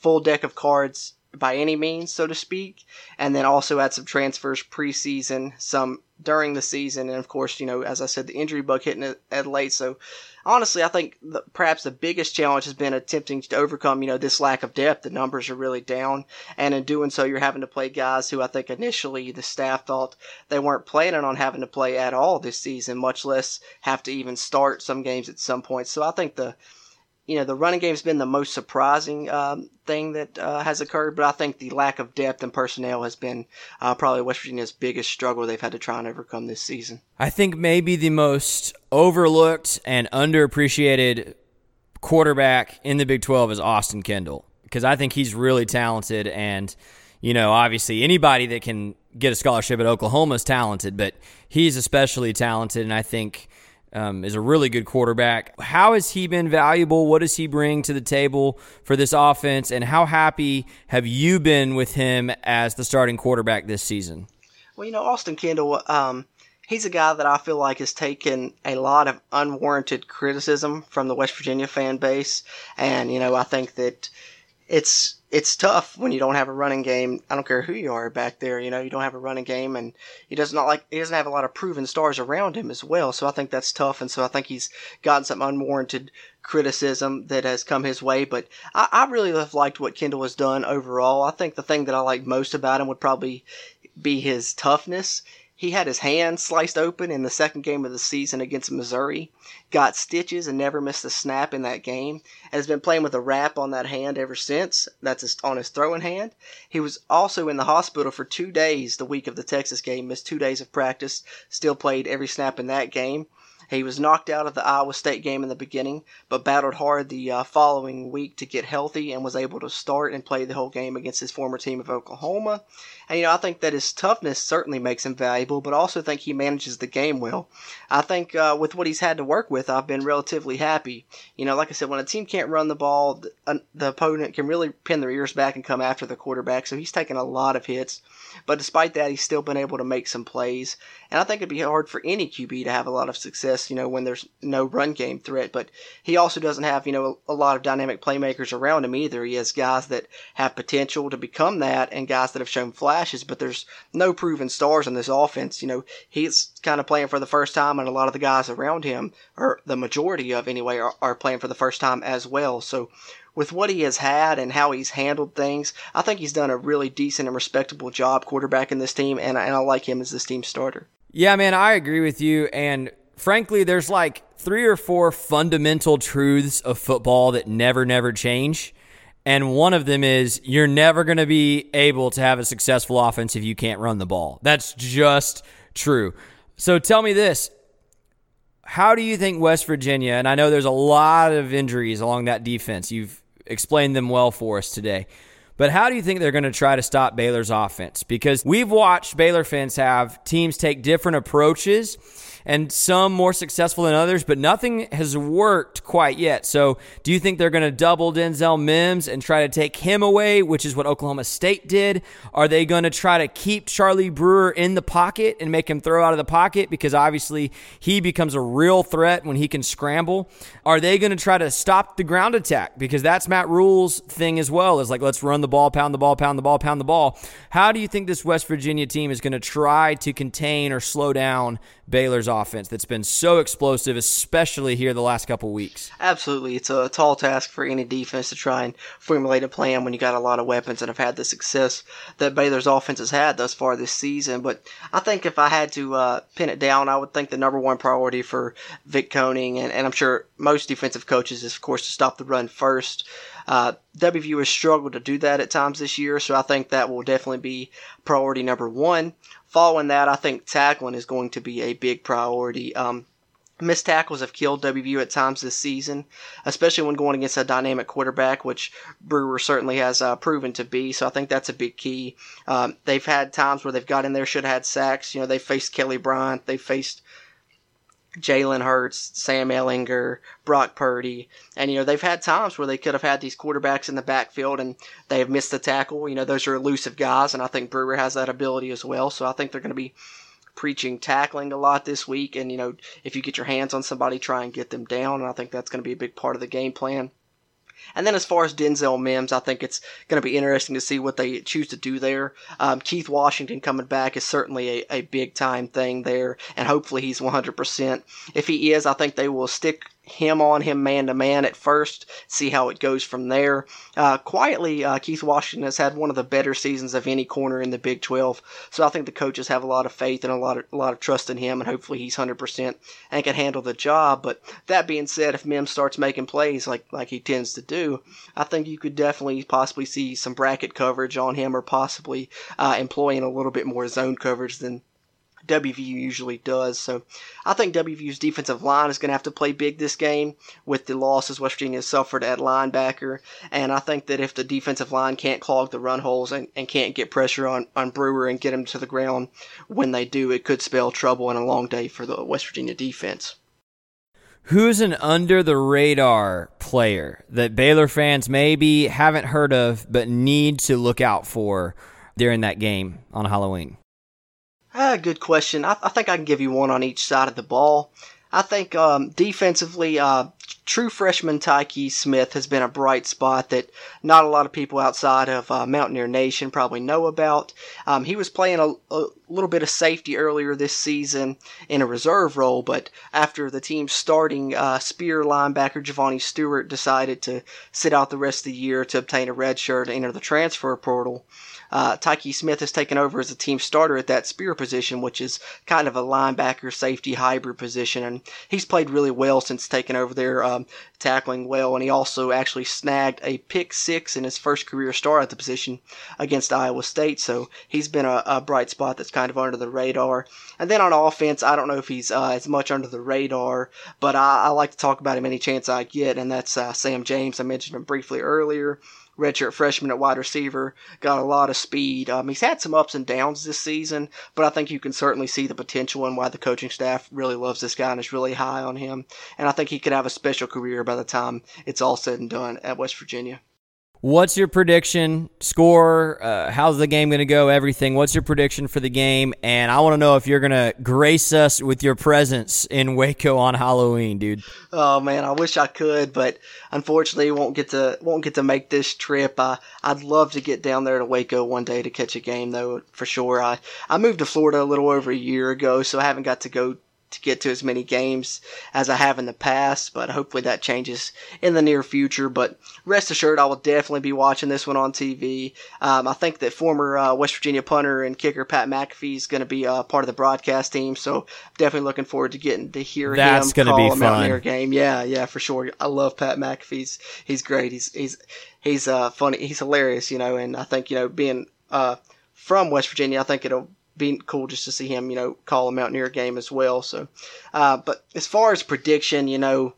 full deck of cards by any means, so to speak. And then also had some transfers preseason, some during the season, and of course, you know, as I said, the injury bug hitting it at late. So honestly, I think the, perhaps the biggest challenge has been attempting to overcome, you know, this lack of depth. The numbers are really down, and in doing so, you're having to play guys who I think initially the staff thought they weren't planning on having to play at all this season, much less have to even start some games at some point. So I think the you know, the running game's been the most surprising um, thing that uh, has occurred, but I think the lack of depth and personnel has been uh, probably West Virginia's biggest struggle they've had to try and overcome this season. I think maybe the most overlooked and underappreciated quarterback in the Big 12 is Austin Kendall because I think he's really talented and you know, obviously anybody that can get a scholarship at Oklahoma is talented, but he's especially talented and I think – um, is a really good quarterback. How has he been valuable? What does he bring to the table for this offense? And how happy have you been with him as the starting quarterback this season? Well, you know, Austin Kendall, um, he's a guy that I feel like has taken a lot of unwarranted criticism from the West Virginia fan base. And, you know, I think that it's it's tough when you don't have a running game. I don't care who you are back there. You know, you don't have a running game, and he does not like he doesn't have a lot of proven stars around him as well. So I think that's tough, and so I think he's gotten some unwarranted criticism that has come his way. But I, I really have liked what Kendall has done overall. I think the thing that I like most about him would probably be his toughness He had his hand sliced open in the second game of the season against Missouri, got stitches and never missed a snap in that game, and has been playing with a wrap on that hand ever since. That's on his throwing hand. He was also in the hospital for two days the week of the Texas game, missed two days of practice, still played every snap in that game. He was knocked out of the Iowa State game in the beginning, but battled hard the uh, following week to get healthy and was able to start and play the whole game against his former team of Oklahoma. And, you know, I think that his toughness certainly makes him valuable, but I also think he manages the game well. I think uh, with what he's had to work with, I've been relatively happy. You know, like I said, when a team can't run the ball, the, opponent can really pin their ears back and come after the quarterback, so he's taken a lot of hits. But despite that, he's still been able to make some plays. And I think it'd be hard for any QB to have a lot of success, you know, when there's no run game threat. But he also doesn't have, you know, a lot of dynamic playmakers around him either. He has guys that have potential to become that and guys that have shown flashes, but there's no proven stars in this offense. You know, he's kind of playing for the first time, and a lot of the guys around him, or the majority of anyway, are, are playing for the first time as well. So with what he has had and how he's handled things, I think he's done a really decent and respectable job quarterbacking this team, and, and I like him as this team starter. Yeah, man, I agree with you. And frankly, there's like three or four fundamental truths of football that never, never change. And one of them is you're never going to be able to have a successful offense if you can't run the ball. That's just true. So tell me this how do you think West Virginia, and I know there's a lot of injuries along that defense, you've explained them well for us today. But how do you think they're going to try to stop Baylor's offense? Because we've watched Baylor fans have teams take different approaches and some more successful than others, but nothing has worked quite yet. So, do you think they're going to double Denzel Mims and try to take him away, which is what Oklahoma State did? Are they going to try to keep Charlie Brewer in the pocket and make him throw out of the pocket because obviously he becomes a real threat when he can scramble? Are they going to try to stop the ground attack because that's Matt Rhule's thing as well? Is like let's run the ball, pound the ball, pound the ball, pound the ball. How do you think this West Virginia team is going to try to contain or slow down Baylor's offense that's been so explosive, especially here the last couple weeks. Absolutely. It's a tall task for any defense to try and formulate a plan when you got a lot of weapons and have had the success that Baylor's offense has had thus far this season. But I think if I had to uh, pin it down, I would think the number one priority for Vic Koenning, and, and I'm sure most defensive coaches is, of course, to stop the run first. Uh, WVU has struggled to do that at times this year, so I think that will definitely be priority number one. Following that, I think tackling is going to be a big priority. Um, Missed tackles have killed WVU at times this season, especially when going against a dynamic quarterback, which Brewer certainly has uh, proven to be. So I think that's a big key. Um, they've had times where they've got in there, should have had sacks. You know, they faced Kelly Bryant, they faced Jalen Hurts, Sam Ehlinger, Brock Purdy. And, you know, they've had times where they could have had these quarterbacks in the backfield and they have missed the tackle. You know, those are elusive guys, and I think Brewer has that ability as well. So I think they're going to be preaching tackling a lot this week. And, you know, if you get your hands on somebody, try and get them down. And I think that's going to be a big part of the game plan. And then as far as Denzel Mims, I think it's going to be interesting to see what they choose to do there. Um, Keith Washington coming back is certainly a, a big time thing there, and hopefully he's 100%. If he is, I think they will stick him on him man to man at first, see how it goes from there. Uh, quietly, uh, Keith Washington has had one of the better seasons of any corner in the Big 12, so I think the coaches have a lot of faith and a lot of, a lot of trust in him, and hopefully he's 100% and can handle the job. But that being said, if Mims starts making plays like, like he tends to do, I think you could definitely possibly see some bracket coverage on him or possibly uh, employing a little bit more zone coverage than WVU usually does. So I think WVU's defensive line is going to have to play big this game with the losses West Virginia suffered at linebacker. And I think that if the defensive line can't clog the run holes and, and can't get pressure on, on Brewer and get him to the ground when they do, it could spell trouble and a long day for the West Virginia defense. Who's an under the radar player that Baylor fans maybe haven't heard of but need to look out for during that game on Halloween? Ah, good question. I, I, think I can give you one on each side of the ball. I think um, defensively, uh, true freshman Tykee Smith has been a bright spot that not a lot of people outside of uh, Mountaineer Nation probably know about. Um, he was playing a, a, little bit of safety earlier this season in a reserve role, but after the team's starting uh, spear linebacker JoVanni Stewart decided to sit out the rest of the year to obtain a red shirt and enter the transfer portal, uh, Tykee Smith has taken over as a team starter at that spear position, which is kind of a linebacker safety hybrid position. And he's played really well since taking over there, um, tackling well. And he also actually snagged a pick six in his first career start at the position against Iowa State. So he's been a, a bright spot that's kind of under the radar. And then on offense, I don't know if he's uh, as much under the radar, but I, I, like to talk about him any chance I get. And that's uh, Sam James. I mentioned him briefly earlier redshirt freshman at wide receiver, got a lot of speed. Um, he's had some ups and downs this season, but I think you can certainly see the potential and why the coaching staff really loves this guy and is really high on him. And I think he could have a special career by the time it's all said and done at West Virginia. What's your prediction? Score? Uh, how's the game going to go? Everything. What's your prediction for the game? And I want to know if you're going to grace us with your presence in Waco on Halloween, dude. Oh man, I wish I could, but unfortunately, won't get to won't get to make this trip. Uh, I'd love to get down there to Waco one day to catch a game, though, for sure. I I moved to Florida a little over a year ago, so I haven't got to go to get to as many games as I have in the past, but hopefully that changes in the near future. But rest assured, I will definitely be watching this one on TV. Um, I think that former uh, West Virginia punter and kicker Pat McAfee is going to be a uh, part of the broadcast team, so definitely looking forward to getting to hear That's him call be a fun. Mountaineer game. Yeah, yeah, for sure. I love Pat McAfee's. He's great. He's he's he's uh, funny. He's hilarious, you know. And I think you know being uh, from West Virginia, I think it'll be cool just to see him, you know, call a Mountaineer game as well. So, uh, but as far as prediction, you know,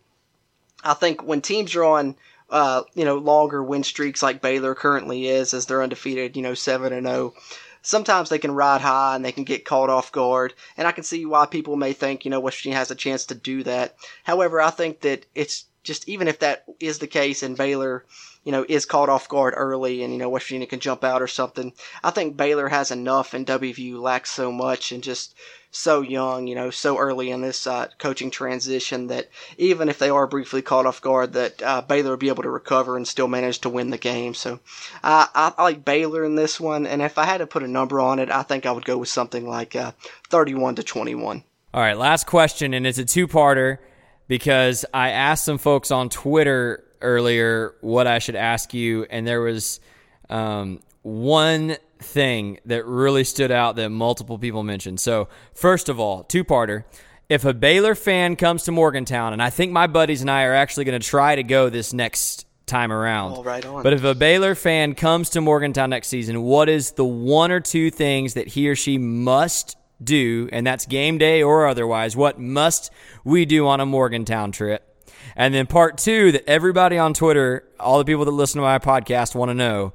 I think when teams are on, uh, you know, longer win streaks like Baylor currently is, as they're undefeated, you know, seven and zero. Oh, sometimes they can ride high and they can get caught off guard, and I can see why people may think, you know, West Virginia has a chance to do that. However, I think that it's just even if that is the case and Baylor you know, is caught off guard early and, you know, West Virginia can jump out or something. I think Baylor has enough and WVU lacks so much and just so young, you know, so early in this uh, coaching transition that even if they are briefly caught off guard, that uh, Baylor will be able to recover and still manage to win the game. So uh, I, I, like Baylor in this one, and if I had to put a number on it, I think I would go with something like uh, 31 to 21. All right, last question, and it's a two-parter because I asked some folks on Twitter earlier what I should ask you, and there was um, one thing that really stood out that multiple people mentioned. So, first of all, two parter. If a Baylor fan comes to Morgantown, and I think my buddies and I are actually going to try to go this next time around. Oh, right. But if a Baylor fan comes to Morgantown next season, what is the one or two things that he or she must do, and that's game day or otherwise, what must we do on a Morgantown trip? And then part two that everybody on Twitter, all the people that listen to my podcast want to know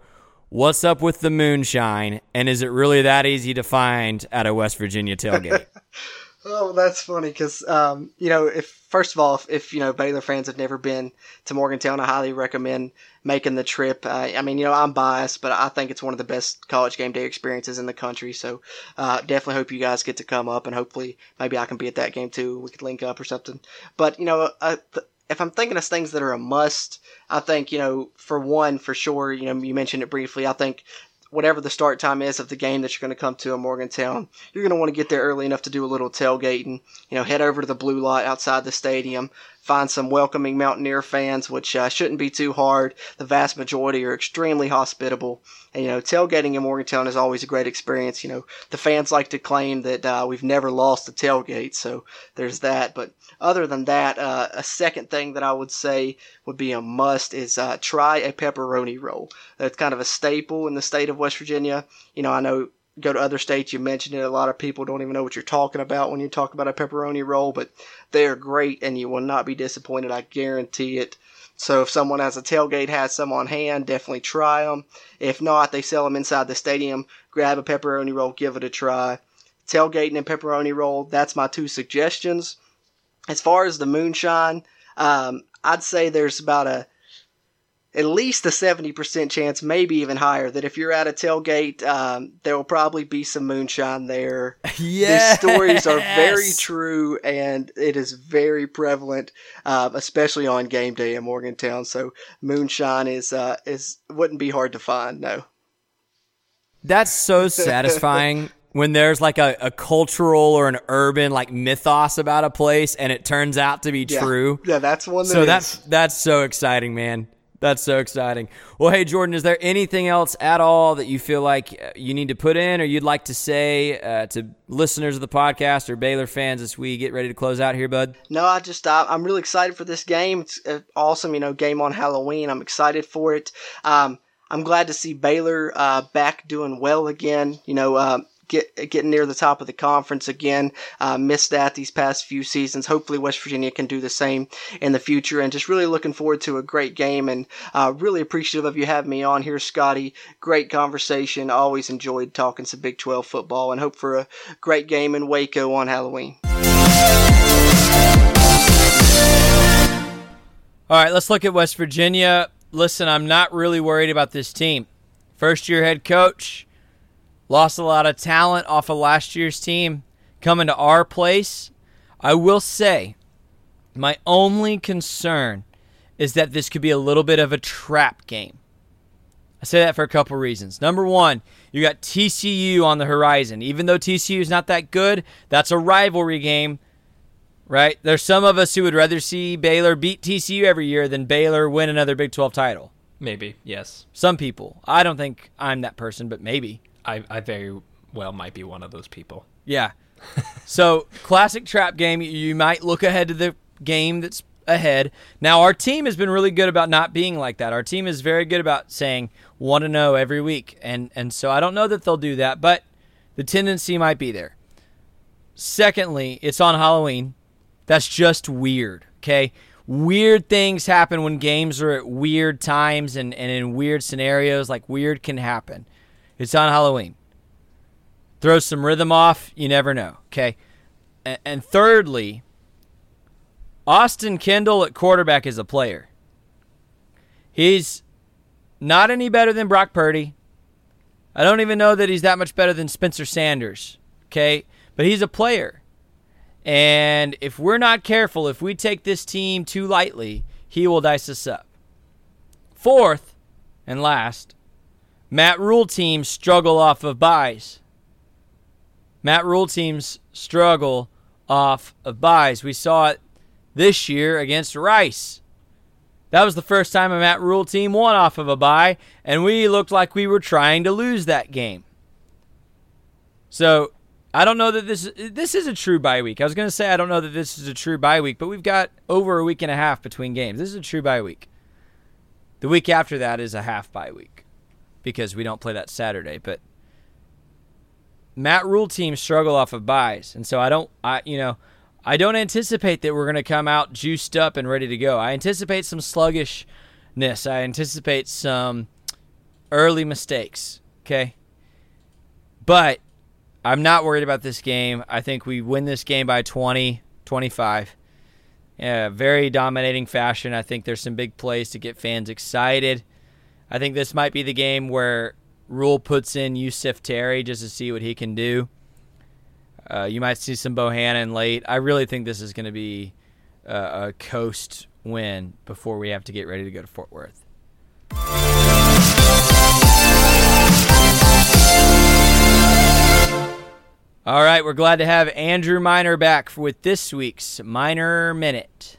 what's up with the moonshine? And is it really that easy to find at a West Virginia tailgate? oh, that's funny because, um, you know, if first of all, if, if, you know Baylor fans have never been to Morgantown, I highly recommend making the trip. Uh, I mean, you know, I'm biased, but I think it's one of the best college game day experiences in the country. So uh, definitely hope you guys get to come up, and hopefully maybe I can be at that game too. We could link up or something. But you know, uh, th- if I'm thinking of things that are a must, I think, you know, for one, for sure, you know, you mentioned it briefly. I think whatever the start time is of the game that you're going to come to in Morgantown, you're going to want to get there early enough to do a little tailgating. You know, head over to the blue lot outside the stadium, find some welcoming Mountaineer fans, which uh, shouldn't be too hard. The vast majority are extremely hospitable. And, you know, tailgating in Morgantown is always a great experience. You know, the fans like to claim that uh, we've never lost a tailgate, so there's that. But other than that, uh, a second thing that I would say would be a must is uh, try a pepperoni roll. That's kind of a staple in the state of West Virginia. You know, I know go to other states, you mentioned it. A lot of people don't even know what you're talking about when you talk about a pepperoni roll, but they are great and you will not be disappointed. I guarantee it. So if someone has a tailgate, has some on hand, definitely try them. If not, they sell them inside the stadium. Grab a pepperoni roll, give it a try. Tailgating and pepperoni roll, that's my two suggestions. As far as the moonshine, um, I'd say there's about a at least a 70% chance, maybe even higher, that if you're at a tailgate, um, there will probably be some moonshine there. Yes. These stories are very true, and it is very prevalent, uh, especially on game day in Morgantown. So moonshine is uh, is wouldn't be hard to find. No. That's so satisfying when there's like a, a cultural or an urban like mythos about a place and it turns out to be Yeah. true. Yeah, that's one. That So is. that's that's so exciting, man. That's so exciting. Well, hey Jordan, is there anything else at all that you feel like uh, you need to put in, or you'd like to say uh, to listeners of the podcast or Baylor fans as we get ready to close out here, bud? No, I just I, I'm really excited for this game. It's awesome, you know, game on Halloween. I'm excited for it. Um, I'm glad to see Baylor uh, back doing well again. You know, um, get getting near the top of the conference again. Uh, missed that these past few seasons. Hopefully, West Virginia can do the same in the future. And just really looking forward to a great game. And uh, really appreciative of you having me on here, Scotty. Great conversation. Always enjoyed talking some Big 12 football. And hope for a great game in Waco on Halloween. All right, let's look at West Virginia. Listen, I'm not really worried about this team. First year head coach, lost a lot of talent off of last year's team coming to our place. I will say, my only concern is that this could be a little bit of a trap game. I say that for a couple reasons. Number one, you got TCU on the horizon. Even though TCU is not that good, that's a rivalry game right? There's some of us who would rather see Baylor beat TCU every year than Baylor win another Big 12 title. Maybe, yes. Some people. I don't think I'm that person, but maybe. I, I very well might be one of those people. Yeah. so, classic trap game. You might look ahead to the game that's ahead. Now, our team has been really good about not being like that. Our team is very good about saying want to know every week. And and so I don't know that they'll do that, but the tendency might be there. Secondly, it's on Halloween. That's just weird, okay? Weird things happen when games are at weird times and, and in weird scenarios. Like, weird can happen. It's on Halloween. Throw some rhythm off, you never know, okay? And, and thirdly, Austin Kendall at quarterback is a player. He's not any better than Brock Purdy. I don't even know that he's that much better than Spencer Sanders, okay? But he's a player. And if we're not careful, if we take this team too lightly, he will dice us up. Fourth and last, Matt Rhule teams struggle off of byes. Matt Rhule teams struggle off of byes. We saw it this year against Rice. That was the first time a Matt Rhule team won off of a bye, and we looked like we were trying to lose that game. So I don't know that this this is a true bye week. I was going to say I don't know that this is a true bye week, but we've got over a week and a half between games. This is a true bye week. The week after that is a half bye week because we don't play that Saturday. But Matt Rhule teams struggle off of byes, and so I don't. I you know I don't anticipate that we're going to come out juiced up and ready to go. I anticipate some sluggishness. I anticipate some early mistakes. Okay, but I'm not worried about this game. I think we win this game by 20, 25. Yeah, very dominating fashion. I think there's some big plays to get fans excited. I think this might be the game where Rhule puts in Yusuf Terry just to see what he can do. Uh, you might see some Bohannon late. I really think this is going to be uh, a coast win before we have to get ready to go to Fort Worth. All right, we're glad to have Andrew Miner back with this week's Miner Minute.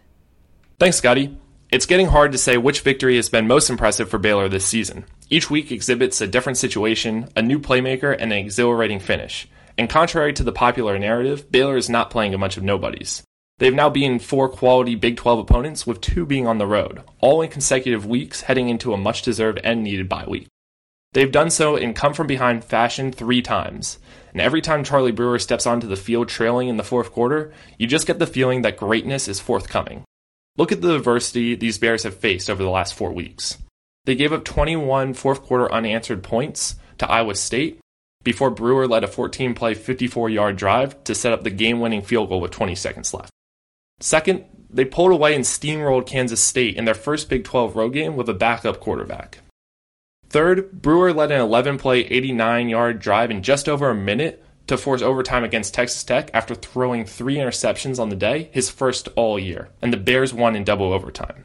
Thanks, Scotty. It's getting hard to say which victory has been most impressive for Baylor this season. Each week exhibits a different situation, a new playmaker, and an exhilarating finish. And contrary to the popular narrative, Baylor is not playing a bunch of nobodies. They've now beaten four quality Big 12 opponents, with two being on the road, all in consecutive weeks, heading into a much deserved and needed bye week. They've done so in come from behind fashion three times. And every time Charlie Brewer steps onto the field trailing in the fourth quarter, you just get the feeling that greatness is forthcoming. Look at the adversity these Bears have faced over the last four weeks. They gave up 21 fourth quarter unanswered points to Iowa State before Brewer led a 14 play, 54 yard drive to set up the game winning field goal with 20 seconds left. Second, they pulled away and steamrolled Kansas State in their first Big 12 road game with a backup quarterback. Third, Brewer led an 11 play, 89 yard drive in just over a minute to force overtime against Texas Tech after throwing three interceptions on the day, his first all year, and the Bears won in double overtime.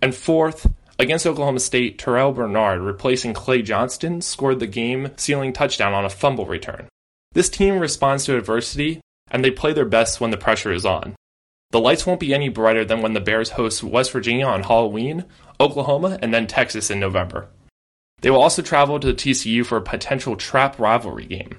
And fourth, against Oklahoma State, Terrell Bernard, replacing Clay Johnston, scored the game sealing touchdown on a fumble return. This team responds to adversity, and they play their best when the pressure is on. The lights won't be any brighter than when the Bears host West Virginia on Halloween, Oklahoma, and then Texas in November. They will also travel to the TCU for a potential trap rivalry game.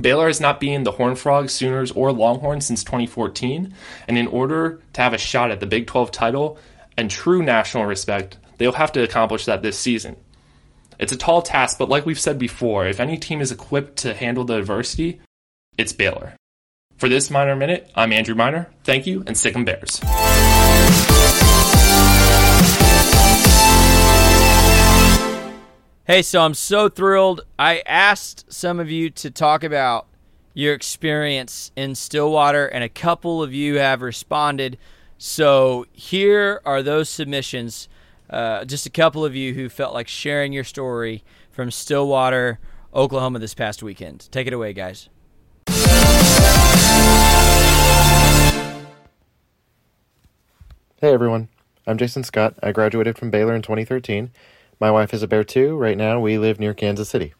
Baylor has not been the Horned Frogs, Sooners, or Longhorns since 2014, and in order to have a shot at the Big 12 title and true national respect, they'll have to accomplish that this season. It's a tall task, but like we've said before, if any team is equipped to handle the adversity, it's Baylor. For this Miner Minute, I'm Andrew Miner. Thank you, and sick 'em Bears. Hey, so I'm so thrilled. I asked some of you to talk about your experience in Stillwater, and a couple of you have responded. So here are those submissions. Uh, just a couple of you who felt like sharing your story from Stillwater, Oklahoma this past weekend. Take it away, guys. Hey everyone, I'm Jason Scott. I graduated from Baylor in 2013 my wife is a Bear too. Right now, we live near Kansas City.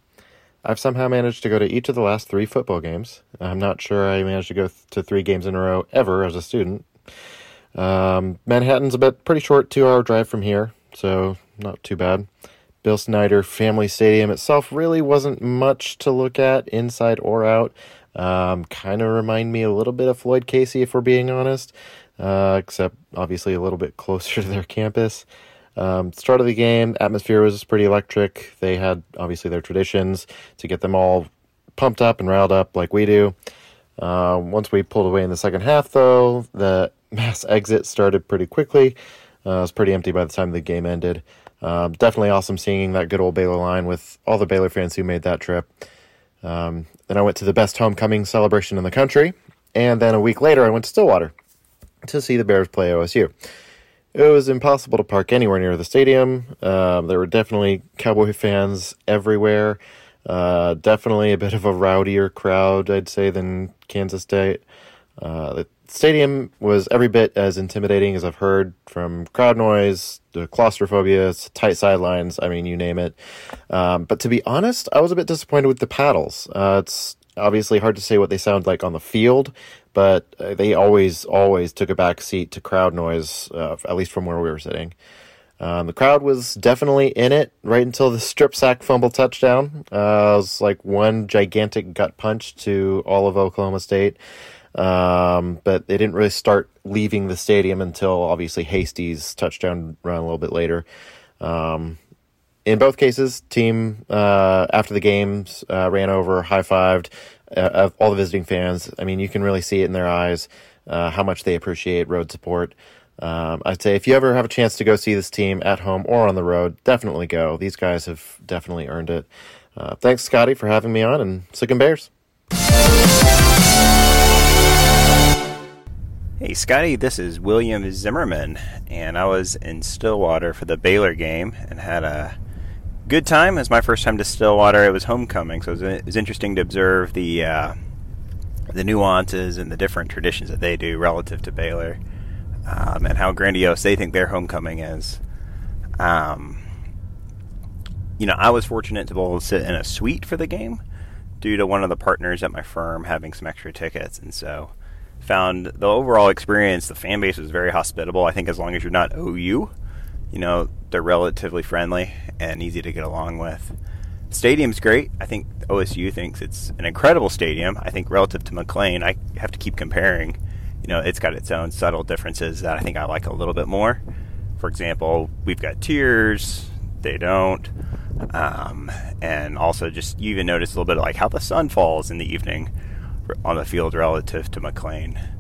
I've somehow managed to go to each of the last three football games. I'm not sure I managed to go th- to three games in a row ever as a student. Um, Manhattan's a bit pretty short, two hour drive from here, so not too bad. Bill Snyder Family Stadium itself really wasn't much to look at inside or out. Um, kind of remind me a little bit of Floyd Casey, if we're being honest, uh, except obviously a little bit closer to their campus. Um, start of the game, atmosphere was pretty electric. They had obviously their traditions to get them all pumped up and riled up like we do. Uh, once we pulled away in the second half, though, the mass exit started pretty quickly. Uh, it was pretty empty by the time the game ended. Um, definitely awesome seeing that good old Baylor line with all the Baylor fans who made that trip. Um, then I went to the best homecoming celebration in the country, and then a week later I went to Stillwater to see the Bears play OSU. It was impossible to park anywhere near the stadium. Uh, there were definitely Cowboy fans everywhere. Uh, definitely a bit of a rowdier crowd, I'd say, than Kansas State. Uh, the stadium was every bit as intimidating as I've heard from crowd noise, the claustrophobia, tight sidelines. I mean, you name it. Um, but to be honest, I was a bit disappointed with the paddles. Uh, it's obviously hard to say what they sound like on the field, but uh, they always always took a back seat to crowd noise, uh, at least from where we were sitting. Um, the crowd was definitely in it right until the strip sack fumble touchdown. Uh, it was like one gigantic gut punch to all of Oklahoma State. Um, but they didn't really start leaving the stadium until obviously Hasty's touchdown run a little bit later. Um, in both cases, team uh, after the games uh, ran over, high fived, uh, all the visiting fans. I mean, you can really see it in their eyes uh, how much they appreciate road support. Um, I'd say if you ever have a chance to go see this team at home or on the road, definitely go. These guys have definitely earned it. Uh, thanks, Scotty, for having me on, and sick and bears. Hey, Scotty, this is William Zimmerman, and I was in Stillwater for the Baylor game and had a good time. It was my first time to Stillwater. It was homecoming, so it was, it was interesting to observe the uh, the nuances and the different traditions that they do relative to Baylor, um, and how grandiose they think their homecoming is. Um, you know, I was fortunate to be able to sit in a suite for the game due to one of the partners at my firm having some extra tickets, and so found the overall experience. The fan base was very hospitable. I think as long as you're not OU you know, they're relatively friendly and easy to get along with. Stadium's great. I think OSU thinks it's an incredible stadium. I think relative to McLane, I have to keep comparing. You know, it's got its own subtle differences that I think I like a little bit more. For example, we've got tiers, they don't. Um, and also, just you even notice a little bit of like how the sun falls in the evening on the field relative to McLane.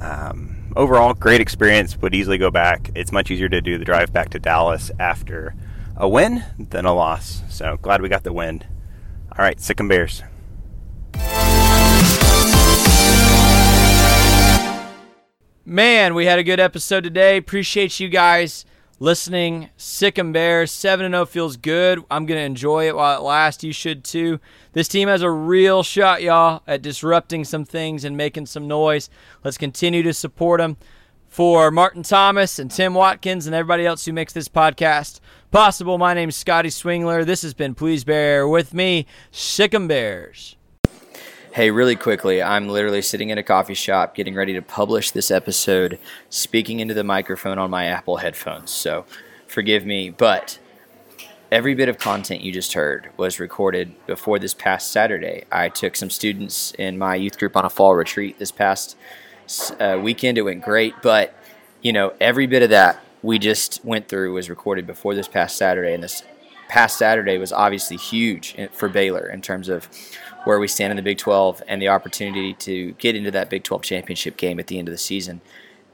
Um, overall, great experience. Would easily go back. It's much easier to do the drive back to Dallas after a win than a loss. So glad we got the win. All right, sick and bears. man, we had a good episode today. Appreciate you guys listening. Sick and Bears 7 0 feels good. I'm going to enjoy it while it lasts. You should too. This team has a real shot, y'all, at disrupting some things and making some noise. Let's continue to support them. For Martin Thomas and Tim Watkins and everybody else who makes this podcast possible, my name is Scotty Swingler. This has been Please Bear with me, Sick Bears. Hey, really quickly, I'm literally sitting in a coffee shop getting ready to publish this episode, speaking into the microphone on my Apple headphones. So forgive me, but every bit of content you just heard was recorded before this past Saturday. I took some students in my youth group on a fall retreat this past uh, weekend. It went great, but you know, every bit of that we just went through was recorded before this past Saturday, and this past Saturday was obviously huge for Baylor in terms of where we stand in the Big 12 and the opportunity to get into that Big 12 championship game at the end of the season.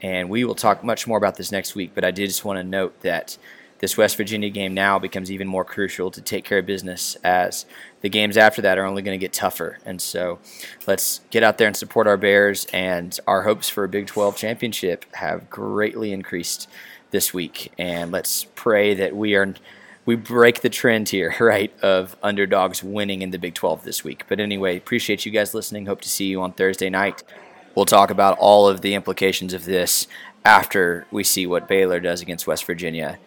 And we will talk much more about this next week, but I did just want to note that this West Virginia game now becomes even more crucial to take care of business as the games after that are only going to get tougher. And so let's get out there and support our Bears, and our hopes for a Big 12 championship have greatly increased this week. And let's pray that we are we break the trend here, right, of underdogs winning in the Big 12 this week. But anyway, appreciate you guys listening. Hope to see you on Thursday night. We'll talk about all of the implications of this after we see what Baylor does against West Virginia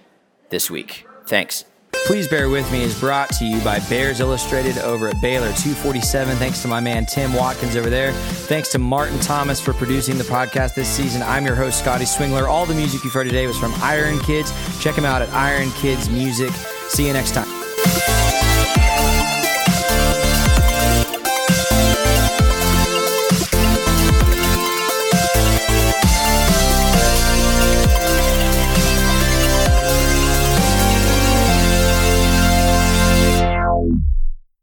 this week. Thanks. Please Bear With Me is brought to you by Bears Illustrated over at Baylor 247. Thanks to my man Tim Watkins over there. Thanks to Martin Thomas for producing the podcast this season. I'm your host, Scotty Swingler. All the music you've heard today was from Iron Kids. Check them out at Iron Kids Music. See you next time.